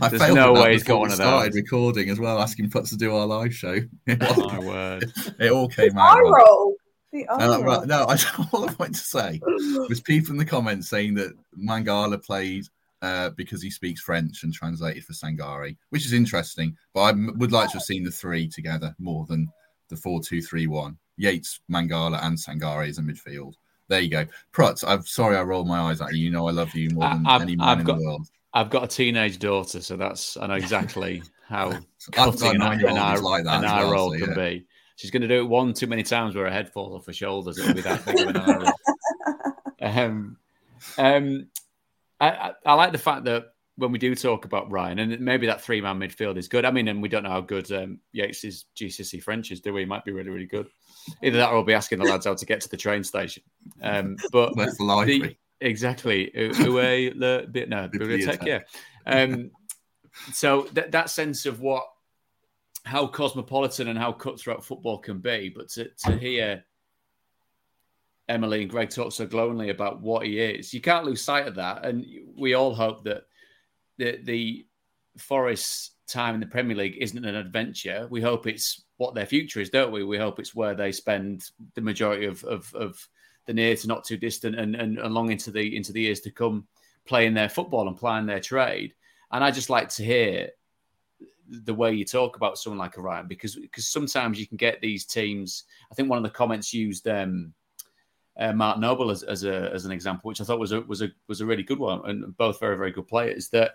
I There's no way he's going to started recording as well, asking Putz to do our live show. oh, my word! It all came out. I roll. Uh, right, no, I, all I wanted to say was people in the comments saying that Mangala played uh, because he speaks French and translated for Sangare, which is interesting. But I would like to have seen the three together more than the four-two-three-one. Yates, Mangala, and Sangare as a midfield. There you go. Prutz, I'm sorry I rolled my eyes at you. You know I love you more than I've, any man I've in got, the world. I've got a teenage daughter, so that's I know exactly how cutting an, an, eye, like an eye well, roll so, can be. She's going to do it one too many times where her head falls off her shoulders. It'll be that big of an eye. Um, um, I, I, I like the fact that when we do talk about Ryan, and maybe that three man midfield is good. I mean, and we don't know how good um, Yates' GCSE French is, do we? He might be really, really good. Either that or we'll be asking the lads how to get to the train station. Um, but that's the. Exactly. Uwe le bit no bibliothèque. Yeah. Um, so that that sense of what how cosmopolitan and how cutthroat football can be, but to, to hear Emily and Greg talk so glowingly about what he is, you can't lose sight of that. And we all hope that the the Forest time in the Premier League isn't an adventure. We hope it's what their future is, don't we? We hope it's where they spend the majority of of, of the near to not too distant and, and, and long into the into the years to come playing their football and playing their trade. And I just like to hear the way you talk about someone like Orion because because sometimes you can get these teams. I think one of the comments used um, uh, Mark Noble as, as a as an example, which I thought was a was a was a really good one, and both very very good players. That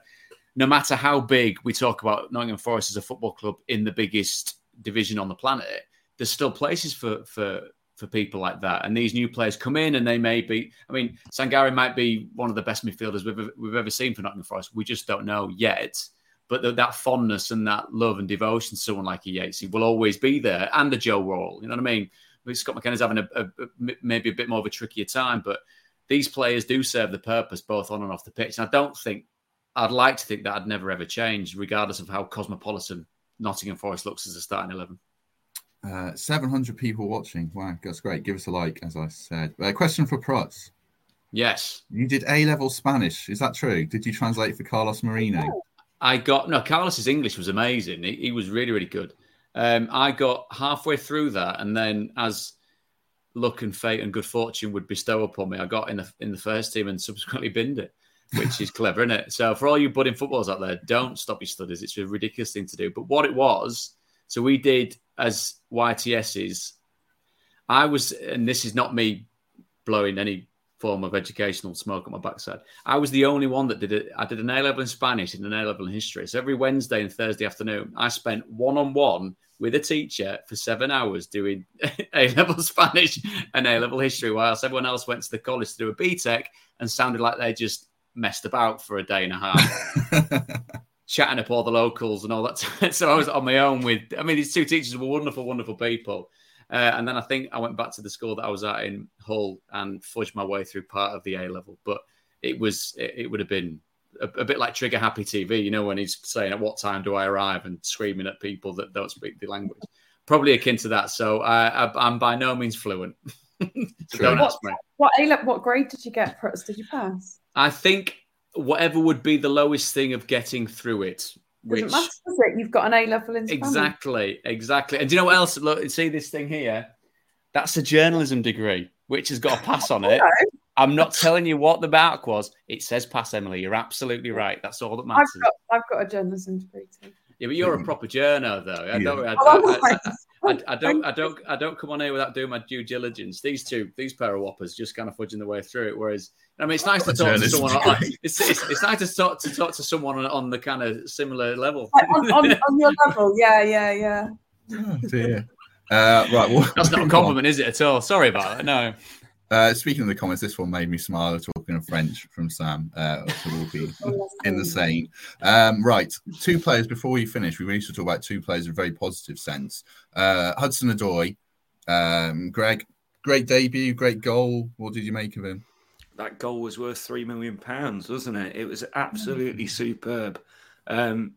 no matter how big we talk about Nottingham Forest as a football club in the biggest division on the planet, there's still places for for for people like that. And these new players come in and they may be, I mean, Sangare might be one of the best midfielders we've, we've ever seen for Nottingham Forest. We just don't know yet. But the, that fondness and that love and devotion to someone like a Yatesy will always be there. And the Joe Worrall, you know what I mean? Scott McKenna's having a, a, a, maybe a bit more of a trickier time, but these players do serve the purpose both on and off the pitch. And I don't think, I'd like to think that I'd never ever change, regardless of how cosmopolitan Nottingham Forest looks as a starting 11. Uh, 700 people watching. Wow, that's great. Give us a like, as I said. A uh, question for Protz. Yes. You did A level Spanish. Is that true? Did you translate for Carlos Merino? I got, no, Carlos's English was amazing. He, he was really, really good. Um, I got halfway through that, and then as luck and fate and good fortune would bestow upon me, I got in the in the first team and subsequently binned it, which is clever, isn't it? So for all you budding footballers out there, don't stop your studies. It's a ridiculous thing to do. But what it was, so we did as YTSs, I was, and this is not me blowing any form of educational smoke on my backside. I was the only one that did it. I did an A level in Spanish and an A level in history. So every Wednesday and Thursday afternoon, I spent one on one with a teacher for seven hours doing A level Spanish and A level history, whilst everyone else went to the college to do a BTEC and sounded like they just messed about for a day and a half. chatting up all the locals and all that. so I was on my own with, I mean, these two teachers were wonderful, wonderful people. Uh, and then I think I went back to the school that I was at in Hull and fudged my way through part of the A level. But it was, it, it would have been a, a, bit like Trigger Happy TV, you know, when he's saying, At what time do I arrive? and screaming at people that don't speak the language. Probably akin to that. So I, am by no means fluent. so don't what, ask me. What, A what grade did you get? Did you pass? I think whatever would be the lowest thing of getting through it. Which Doesn't matter, does it? You've got an A level in Spanish. Exactly, exactly. And do you know what else? Look, see this thing here. That's a journalism degree, which has got a pass on it. I'm not telling you what the mark was. It says pass, Emily. You're absolutely right. That's all that matters. I've got, I've got a journalism degree too. Yeah, but you're a proper journo, though. I don't, I, I, I, I, don't, I don't, I don't come on here without doing my due diligence. These two, these pair of whoppers, just kind of fudging the way through it. Whereas, I mean, it's nice to talk to someone. On, it's, it's, it's, nice to talk to talk to someone on, on the kind of similar level. on, on, on, your level, yeah, yeah, yeah. Oh dear. Uh, right, well, that's not a compliment, is it at all? Sorry about it. No. Uh, speaking of the comments, this one made me smile talking in French from Sam. Uh, so we'll be in the same. Um, right, two players before we finish. We need to talk about two players in a very positive sense. Uh, Hudson Odoi, um, Greg, great debut, great goal. What did you make of him? That goal was worth three million pounds, wasn't it? It was absolutely superb. Um,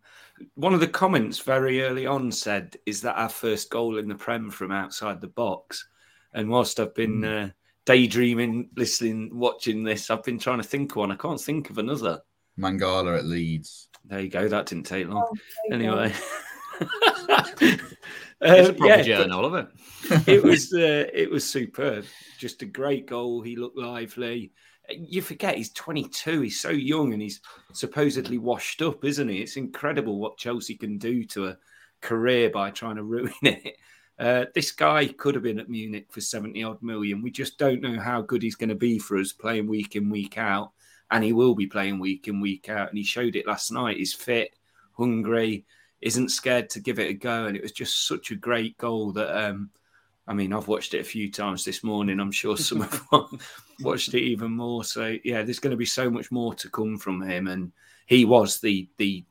one of the comments very early on said, "Is that our first goal in the Prem from outside the box?" And whilst I've been mm. uh, daydreaming, listening, watching this. I've been trying to think of one. I can't think of another. Mangala at Leeds. There you go. That didn't take long. Oh, anyway. it's a proper yeah, journal of it. it was uh, it was superb. Just a great goal. He looked lively. You forget he's 22. He's so young and he's supposedly washed up, isn't he? It's incredible what Chelsea can do to a career by trying to ruin it. Uh, this guy could have been at Munich for 70 odd million. We just don't know how good he's going to be for us playing week in, week out. And he will be playing week in, week out. And he showed it last night. He's fit, hungry, isn't scared to give it a go. And it was just such a great goal that, um, I mean, I've watched it a few times this morning. I'm sure some have watched it even more. So, yeah, there's going to be so much more to come from him. And he was the, the,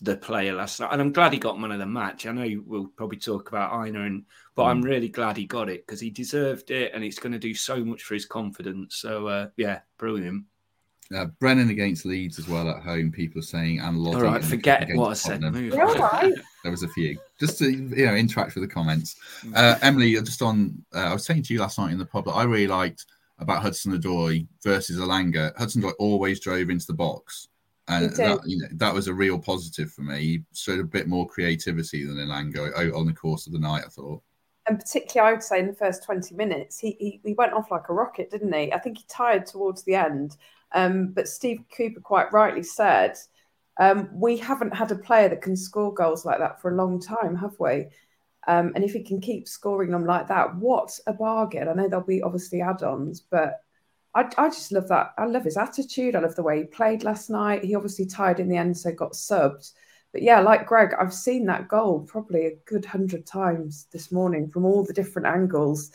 the player last night, and I'm glad he got man of the match. I know we'll probably talk about Aina, and but mm. I'm really glad he got it because he deserved it, and it's going to do so much for his confidence. So uh, yeah, brilliant. Uh, Brennan against Leeds as well at home. People are saying and Lodi. All right, forget what I said. Move. There was a few. Just to you know interact with the comments. Uh, Emily, just on, uh, I was saying to you last night in the pub that I really liked about Hudson Odoi versus Elanga. Hudson Odoi always drove into the box. And that, you know, that was a real positive for me. He showed a bit more creativity than Elanga on the course of the night, I thought. And particularly, I would say in the first 20 minutes, he, he, he went off like a rocket, didn't he? I think he tired towards the end. Um, but Steve Cooper quite rightly said, um, we haven't had a player that can score goals like that for a long time, have we? Um, and if he can keep scoring them like that, what a bargain! I know there'll be obviously add-ons, but I, I just love that. I love his attitude. I love the way he played last night. He obviously tied in the end, so got subbed. But yeah, like Greg, I've seen that goal probably a good hundred times this morning from all the different angles.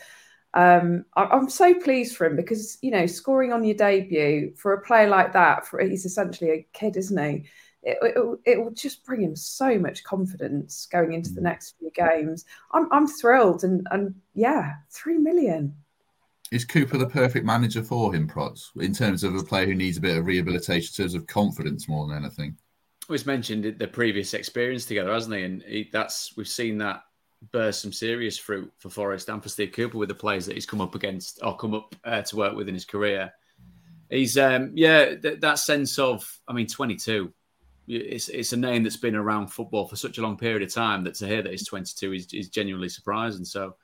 Um, I, am so pleased for him because you know scoring on your debut for a player like that, for he's essentially a kid, isn't he? It, it, it, will just bring him so much confidence going into the mm. next few games. I'm, I'm thrilled, and and yeah, three million. Is Cooper the perfect manager for him, Prods, in terms of a player who needs a bit of rehabilitation, in terms of confidence more than anything? He's mentioned the previous experience together, hasn't he? And he, that's we've seen that bear some serious fruit for Forest and for Steve Cooper with the players that he's come up against or come up uh, to work with in his career. He's um, yeah, th- that sense of I mean, 22. It's it's a name that's been around football for such a long period of time that to hear that he's 22 is, is genuinely surprising. So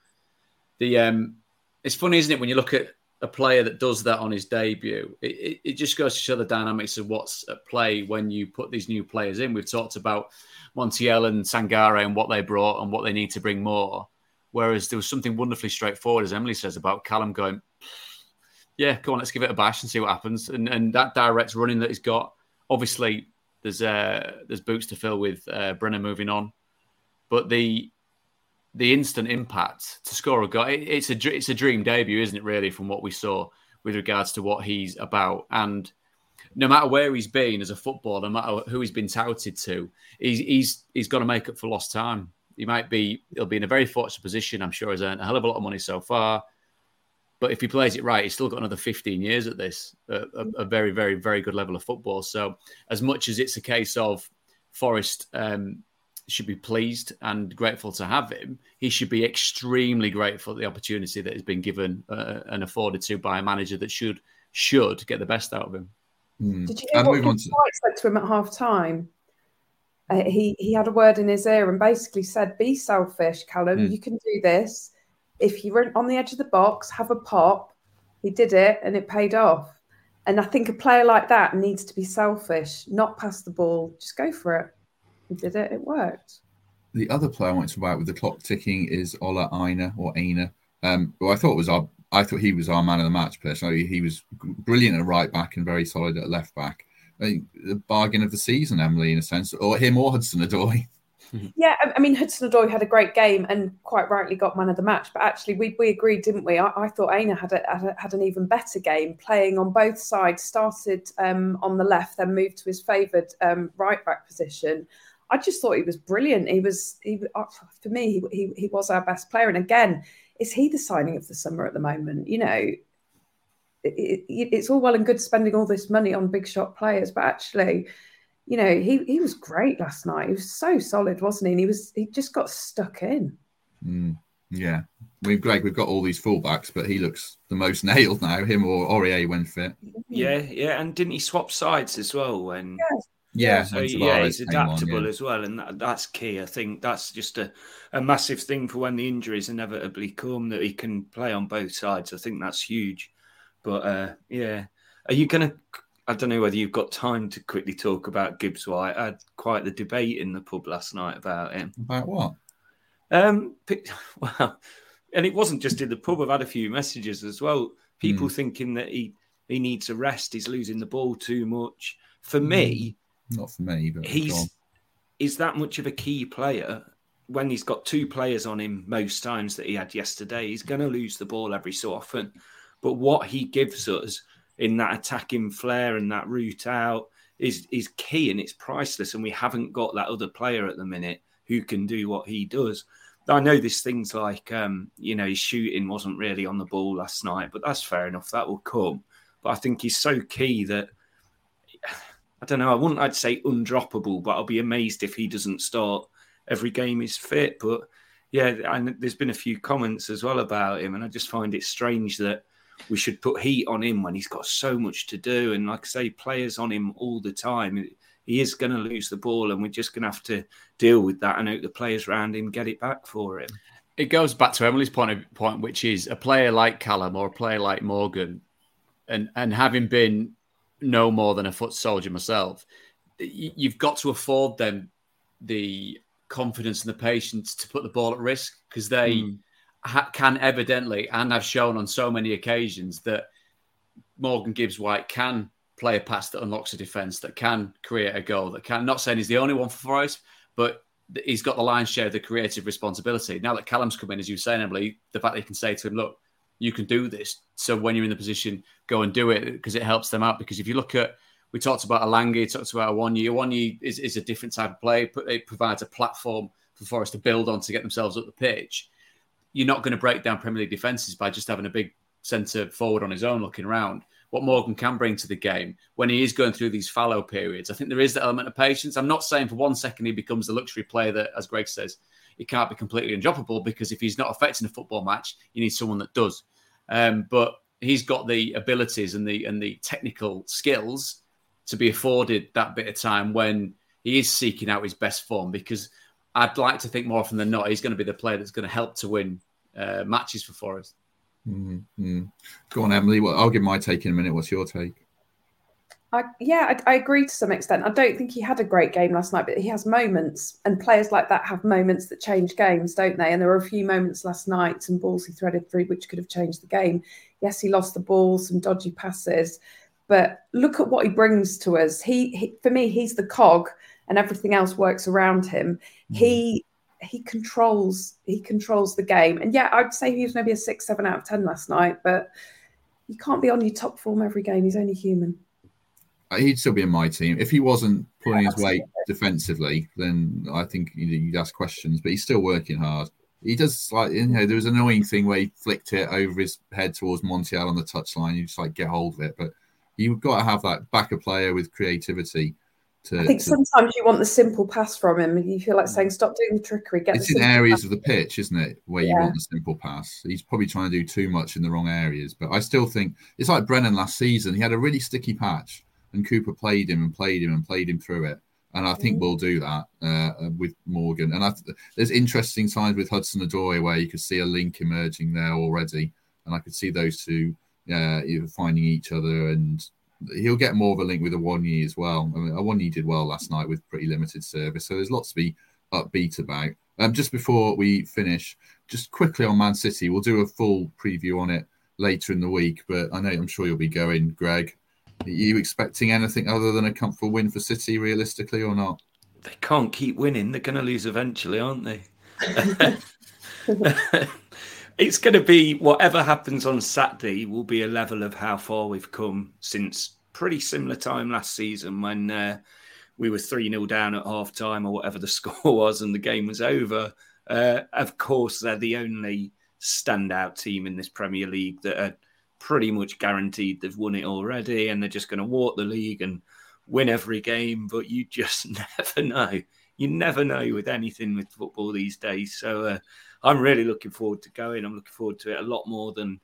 the um, it's funny, isn't it, when you look at a player that does that on his debut, it, it, it, just goes to show the dynamics of what's at play when you put these new players in. We've talked about Montiel and Sangare and what they brought and what they need to bring more. Whereas there was something wonderfully straightforward, as Emily says, about Callum going, yeah, come on, let's give it a bash and see what happens. And and that direct running that he's got, obviously, there's uh, there's boots to fill with uh, Brennan moving on, but the the instant impact to score a goal. It, it's a it's a dream debut, isn't it? Really, from what we saw with regards to what he's about, and no matter where he's been as a footballer, no matter who he's been touted to, he's he's he's got to make up for lost time. He might be he'll be in a very fortunate position. I'm sure he's earned a hell of a lot of money so far. But if he plays it right, he's still got another 15 years at this, a, a, very, very, very good level of football. So, as much as it's a case of Forest um, should be pleased and grateful to have him. He should be extremely grateful for the opportunity that has been given uh, and afforded to by a manager that should should get the best out of him. Mm. Did you hear what Gibbs White said to him at half time? Uh, he he had a word in his ear and basically said, "Be selfish, Callum. Mm. You can do this. If you're on the edge of the box, have a pop." He did it, and it paid off. And I think a player like that needs to be selfish, not pass the ball, just go for it. He did it. It worked. The other player I want to talk about with the clock ticking is Ola Aina or Aina, um, who I thought was our I thought he was our man of the match personally. He was brilliant at right back and very solid at left back. I think the bargain of the season, Emily, in a sense, or him or Hudson Odoi. Yeah, I mean Hudson Odoi had a great game and quite rightly got man of the match. But actually, we, we agreed, didn't we? I, I thought Aina had, a, had, a, had, an even better game, playing on both sides. Started um, on the left, then moved to his favoured um, right back position. I just thought he was brilliant. He was he uh, for me he, he, he was our best player. And again, is he the signing of the summer at the moment? You know, it, it, it's all well and good spending all this money on big shot players, but actually, you know, he he was great last night. He was so solid, wasn't he? And he was he just got stuck in. Mm, yeah, we've Greg, we've got all these fullbacks, but he looks the most nailed now. Him or Aurier when fit. Yeah, yeah, and didn't he swap sides as well when? Yes. Yeah, so yeah, he's adaptable on, yeah. as well, and that, that's key. I think that's just a, a massive thing for when the injuries inevitably come that he can play on both sides. I think that's huge. But uh, yeah, are you going to? I don't know whether you've got time to quickly talk about Gibbs White. I had quite the debate in the pub last night about him. About what? Um, well, and it wasn't just in the pub. I've had a few messages as well. People mm. thinking that he he needs a rest. He's losing the ball too much. For mm. me not for me, but he's is that much of a key player when he's got two players on him most times that he had yesterday. He's going to lose the ball every so often, but what he gives us in that attacking flair and that route out is is key and it's priceless. And we haven't got that other player at the minute who can do what he does. I know there's things like, um, you know, his shooting wasn't really on the ball last night, but that's fair enough. That will come. But I think he's so key that I don't know. I wouldn't. I'd say undroppable, but I'll be amazed if he doesn't start every game he's fit. But yeah, and there's been a few comments as well about him, and I just find it strange that we should put heat on him when he's got so much to do. And like I say, players on him all the time. He is going to lose the ball, and we're just going to have to deal with that and hope the players around him get it back for him. It goes back to Emily's point, of, point, which is a player like Callum or a player like Morgan, and and having been no more than a foot soldier myself, you've got to afford them the confidence and the patience to put the ball at risk because they mm. ha- can evidently and have shown on so many occasions that Morgan Gibbs White can play a pass that unlocks a defence, that can create a goal, that can. Not saying he's the only one for Forest, but he's got the lion's share of the creative responsibility. Now that Callum's come in, as you were saying, Emily, the fact that he can say to him, "Look, you can do this." So when you're in the position, go and do it because it helps them out. Because if you look at we talked about Elanga, talked about Awoniyi. One year One year is, is a different type of play. but It provides a platform for Forest to build on to get themselves up the pitch. You're not going to break down Premier League defences by just having a big centre forward on his own looking around. What Morgan can bring to the game when he is going through these fallow periods, I think there is the element of patience. I'm not saying for one second he becomes the luxury player that, as Greg says, he can't be completely undroppable because if he's not affecting a football match, you need someone that does. Um, but he's got the abilities and the and the technical skills to be afforded that bit of time when he is seeking out his best form because I'd like to think more often than not he's going to be the player that's going to help to win uh, matches for Forest. Mm-hmm. Go on, Emily. Well, I'll give my take in a minute. What's your take? I, yeah, I, I, agree to some extent. I don't think he had a great game last night, but he has moments, and players like that have moments that change games, don't they? And there were a few moments last night, some balls he threaded through which could have changed the game. Yes, he lost the ball, some dodgy passes, but look at what he brings to us. He, he for me, he's the cog, and everything else works around him. Mm. He he controls he controls the game. And yeah, I'd say he was maybe a six, seven out of ten last night, but you can't be on your top form every game. He's only human. Uh, he'd still be in my team if he wasn't pulling yeah, his weight defensively. Then I think you'd ask questions. But he's still working hard. He does like you know there was an annoying thing where he flicked it over his head towards Montiel on the touchline. You just like get hold of it, but you've got to have that backup player with creativity. To, I think to... sometimes you want the simple pass from him. You feel like saying, "Stop doing the trickery." Get it's in areas pass. of the pitch, isn't it, where yeah. you want the simple pass. He's probably trying to do too much in the wrong areas. But I still think it's like Brennan last season. He had a really sticky patch, and Cooper played him and played him and played him through it. And I think mm. we'll do that uh, with Morgan. And I, there's interesting signs with Hudson Odoi where you could see a link emerging there already, and I could see those two uh, finding each other and he'll get more of a link with Awoniyi as well. I mean, Awoniyi did well last night with pretty limited service, so there's lots to be upbeat about. Um, just before we finish, just quickly on Man City, we'll do a full preview on it later in the week. But I know I'm sure you'll be going, Greg. Are you expecting anything other than a comfortable win for City, realistically, or not? They can't keep winning. They're going to lose eventually, aren't they? it's going to be whatever happens on Saturday will be a level of how far we've come since pretty similar time last season when uh, we were 3 0 down at half time or whatever the score was and the game was over. Uh, of course, they're the only standout team in this Premier League that are pretty much guaranteed they've won it already and they're just going to walk the league and win every game. But you just never know. You never know with anything with football these days. So, uh, I'm really looking forward to going. I'm looking forward to it a lot more than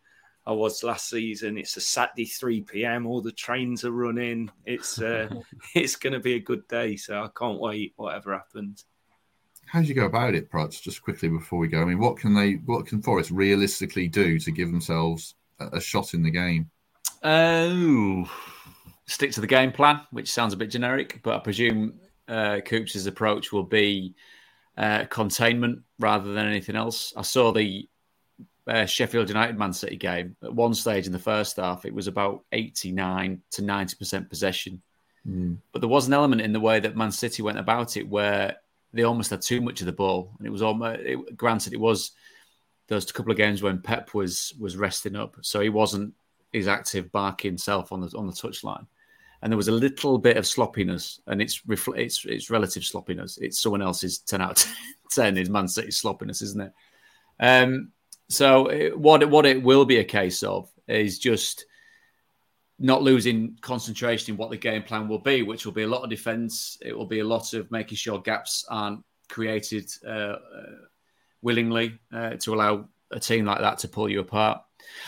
I was last season. It's a Saturday 3 p.m. All the trains are running. It's uh, it's going to be a good day. So I can't wait. Whatever happens. How do you go about it, Prots? Just quickly before we go, I mean, what can they, what can Forest realistically do to give themselves a, shot in the game? Oh, stick to the game plan, which sounds a bit generic, but I presume uh, Coops' approach will be uh, containment rather than anything else. I saw the uh, Sheffield United Man City game at one stage in the first half. It was about 89 to 90% possession. Mm. But there was an element in the way that Man City went about it where they almost had too much of the ball. And it was almost, it, granted, it was those couple of games when Pep was was resting up. So he wasn't his active barking self on the on the touchline and there was a little bit of sloppiness, and it's refl- it's it's relative sloppiness. It's someone else's ten out of ten is Man City's sloppiness, isn't it? Um, so it, what what it will be a case of is just not losing concentration in what the game plan will be, which will be a lot of defence. It will be a lot of making sure gaps aren't created uh, uh, willingly uh, to allow a team like that to pull you apart.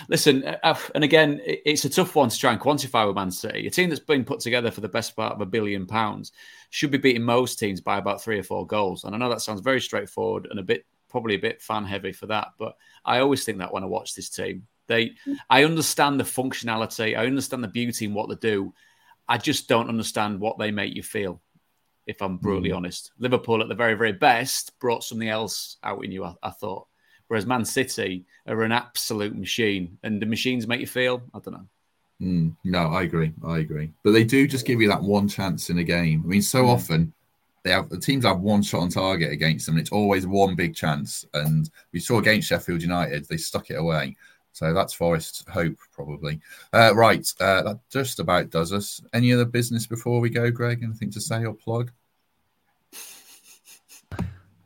Listen, uh, uh, and again, it's a tough one to try and quantify with Man City. A team that's been put together for the best part of a billion pounds should be beating most teams by about three or four goals. And I know that sounds very straightforward and a bit probably a bit fan heavy for that, but I always think that when I watch this team, they I understand the functionality, I understand the beauty in what they do. I just don't understand what they make you feel. If I'm brutally mm. honest, Liverpool at the very, very best brought something else out in you. I, I thought Whereas Man City are an absolute machine, and the machines make you feel. I don't know. Mm, no, I agree. I agree. But they do just give you that one chance in a game. I mean, so mm. often they have the teams have one shot on target against them, and it's always one big chance. And we saw against Sheffield United, they stuck it away. So that's Forest's hope, probably. Uh, right, uh, that just about does us. Any other business before we go, Greg? Anything to say or plug?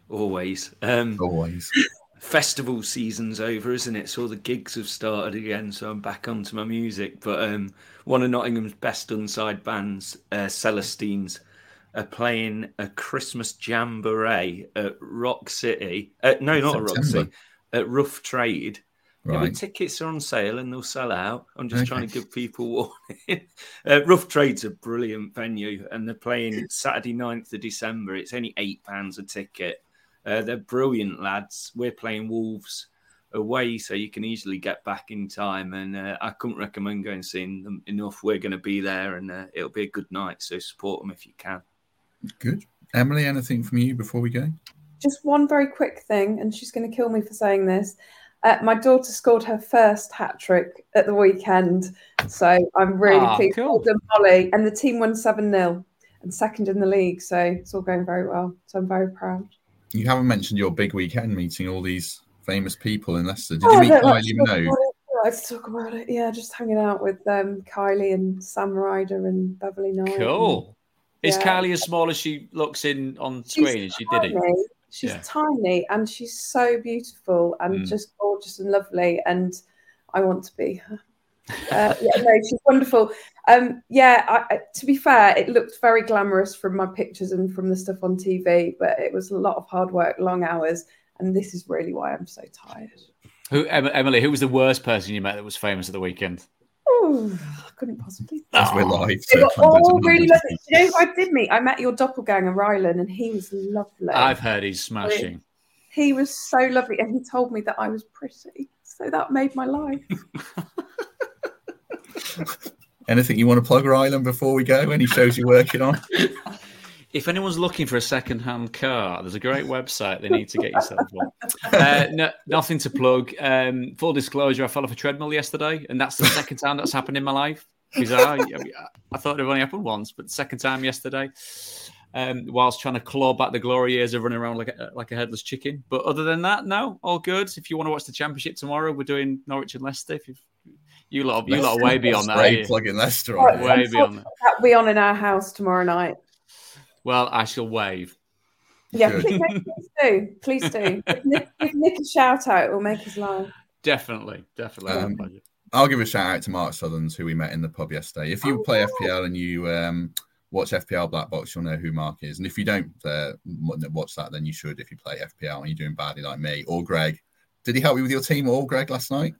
Always. Um, Always festival season's over, isn't it? So all the gigs have started again. So I'm back onto my music. But um, one of Nottingham's best unside bands, uh, Celestines, are playing a Christmas jamboree at Rock City. Uh, no, not at Rock City. At Rough Trade. Right. Yeah, tickets are on sale and they'll sell out. I'm just okay. trying to give people warning. uh, Rough Trade's a brilliant venue and they're playing Saturday 9th of December. It's only £8 a ticket. Uh, they're brilliant lads. We're playing Wolves away, so you can easily get back in time. And uh, I couldn't recommend going seeing them enough. We're going to be there, and uh, it'll be a good night. So support them if you can. Good, Emily. Anything from you before we go? Just one very quick thing, and she's going to kill me for saying this. Uh, my daughter scored her first hat trick at the weekend, so I'm really ah, pleased. Cool. Molly, and the team won seven 0 and second in the league, so it's all going very well. So I'm very proud you haven't mentioned your big weekend meeting all these famous people in Leicester. Did oh, you meet Kylie Minogue? I like to talk about it. Yeah, just hanging out with um, Kylie and Sam Ryder and Beverley Knight. Cool. And, Is Kylie as small as she looks in on screen? Is she did it? She's yeah. tiny and she's so beautiful and mm. just gorgeous and lovely. And I want to be her. Uh, yeah, no, she's wonderful. Um, yeah, I, to be fair, it looked very glamorous from my pictures and from the stuff on TV, but it was a lot of hard work, long hours, and this is really why I'm so tired. Who, Emily? Who was the worst person you met that was famous at the weekend? Oh, I couldn't possibly. That's we're oh. live. So all really lovely. You know who I did meet? I met your doppelganger Rylan, and he was lovely. I've heard he's smashing. He was so lovely, and he told me that I was pretty, so that made my life. Anything you want to plug, Rylan, before we go? Any shows you're working on? If anyone's looking for a second-hand car, there's a great website they need to get yourself on. Uh, no, nothing to plug. Um, full disclosure: I fell off a treadmill yesterday, and that's the second time that's happened in my life. Bizarre. I, I thought it only happened once, but second time yesterday. Um, whilst trying to claw back the glory years of running around like a, like a headless chicken. But other than that, no, all good. If you want to watch the championship tomorrow, we're doing Norwich and Leicester. If you've you lot, you lot, are way beyond that. Great plugging Leicester on. Way beyond that. That'll be on in our house tomorrow night. Well, I shall wave. Yeah, please, please do. Please do. Give Nick, give Nick, a shout out. It will make his life. Definitely, definitely. Um, I'll give a shout out to Mark Sutherns, who we met in the pub yesterday. If you oh, play FPL and you um, watch FPL Black Box, you'll know who Mark is. And if you don't uh, watch that, then you should. If you play FPL and you're doing badly like me or Greg, did he help you with your team or Greg last night?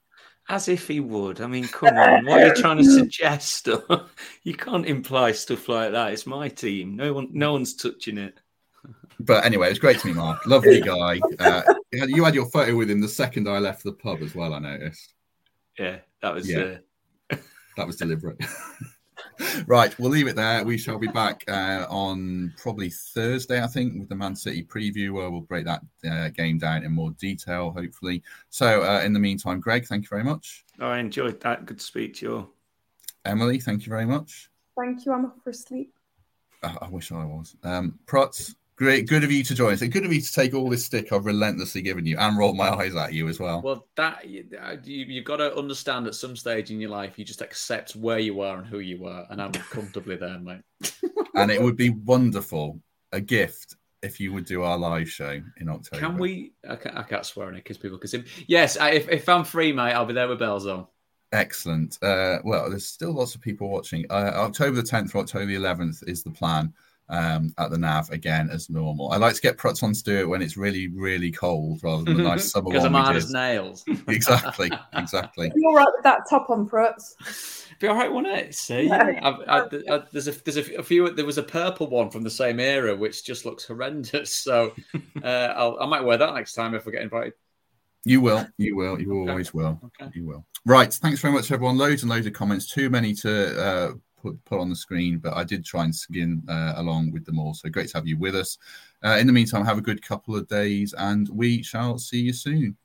As if he would. I mean, come on. What are you trying to suggest? you can't imply stuff like that. It's my team. No one, no one's touching it. But anyway, it was great to meet Mark. Lovely guy. Uh, you had your photo with him the second I left the pub as well. I noticed. Yeah, that was. Yeah, uh... that was deliberate. right, we'll leave it there. We shall be back uh, on probably Thursday, I think, with the Man City preview, where we'll break that uh, game down in more detail, hopefully. So, uh, in the meantime, Greg, thank you very much. Oh, I enjoyed that. Good to speak to you. Emily, thank you very much. Thank you. I'm off for sleep. I wish I was. Um, Protz, Great, good of you to join us. Good of you to take all this stick I've relentlessly given you and roll my eyes at you as well. Well, that you, you've got to understand at some stage in your life, you just accept where you are and who you are, and I'm comfortably there, mate. and it would be wonderful, a gift, if you would do our live show in October. Can we? I can't, I can't swear on it because people can see. Yes, I, if, if I'm free, mate, I'll be there with bells on. Excellent. Uh, well, there's still lots of people watching. Uh, October the 10th or October the 11th is the plan. Um, at the nav again as normal. I like to get Prutz on to do it when it's really, really cold rather than the nice summer because one. I'm we hard as nails. exactly, exactly. You're right with that top on, Prutz. Be all right, won't it? See, Yeah. I've, I, I, there's a there's a, a few. There was a purple one from the same era which just looks horrendous. So uh, I'll, I might wear that next time if we get invited. You will, you will, you always will, Okay. you will. Right, thanks very much, everyone. Loads and loads of comments. Too many to uh, put put on the screen, but I did try and skin uh, along with them all. So great to have you with us. Uh, in the meantime, have a good couple of days, and we shall see you soon.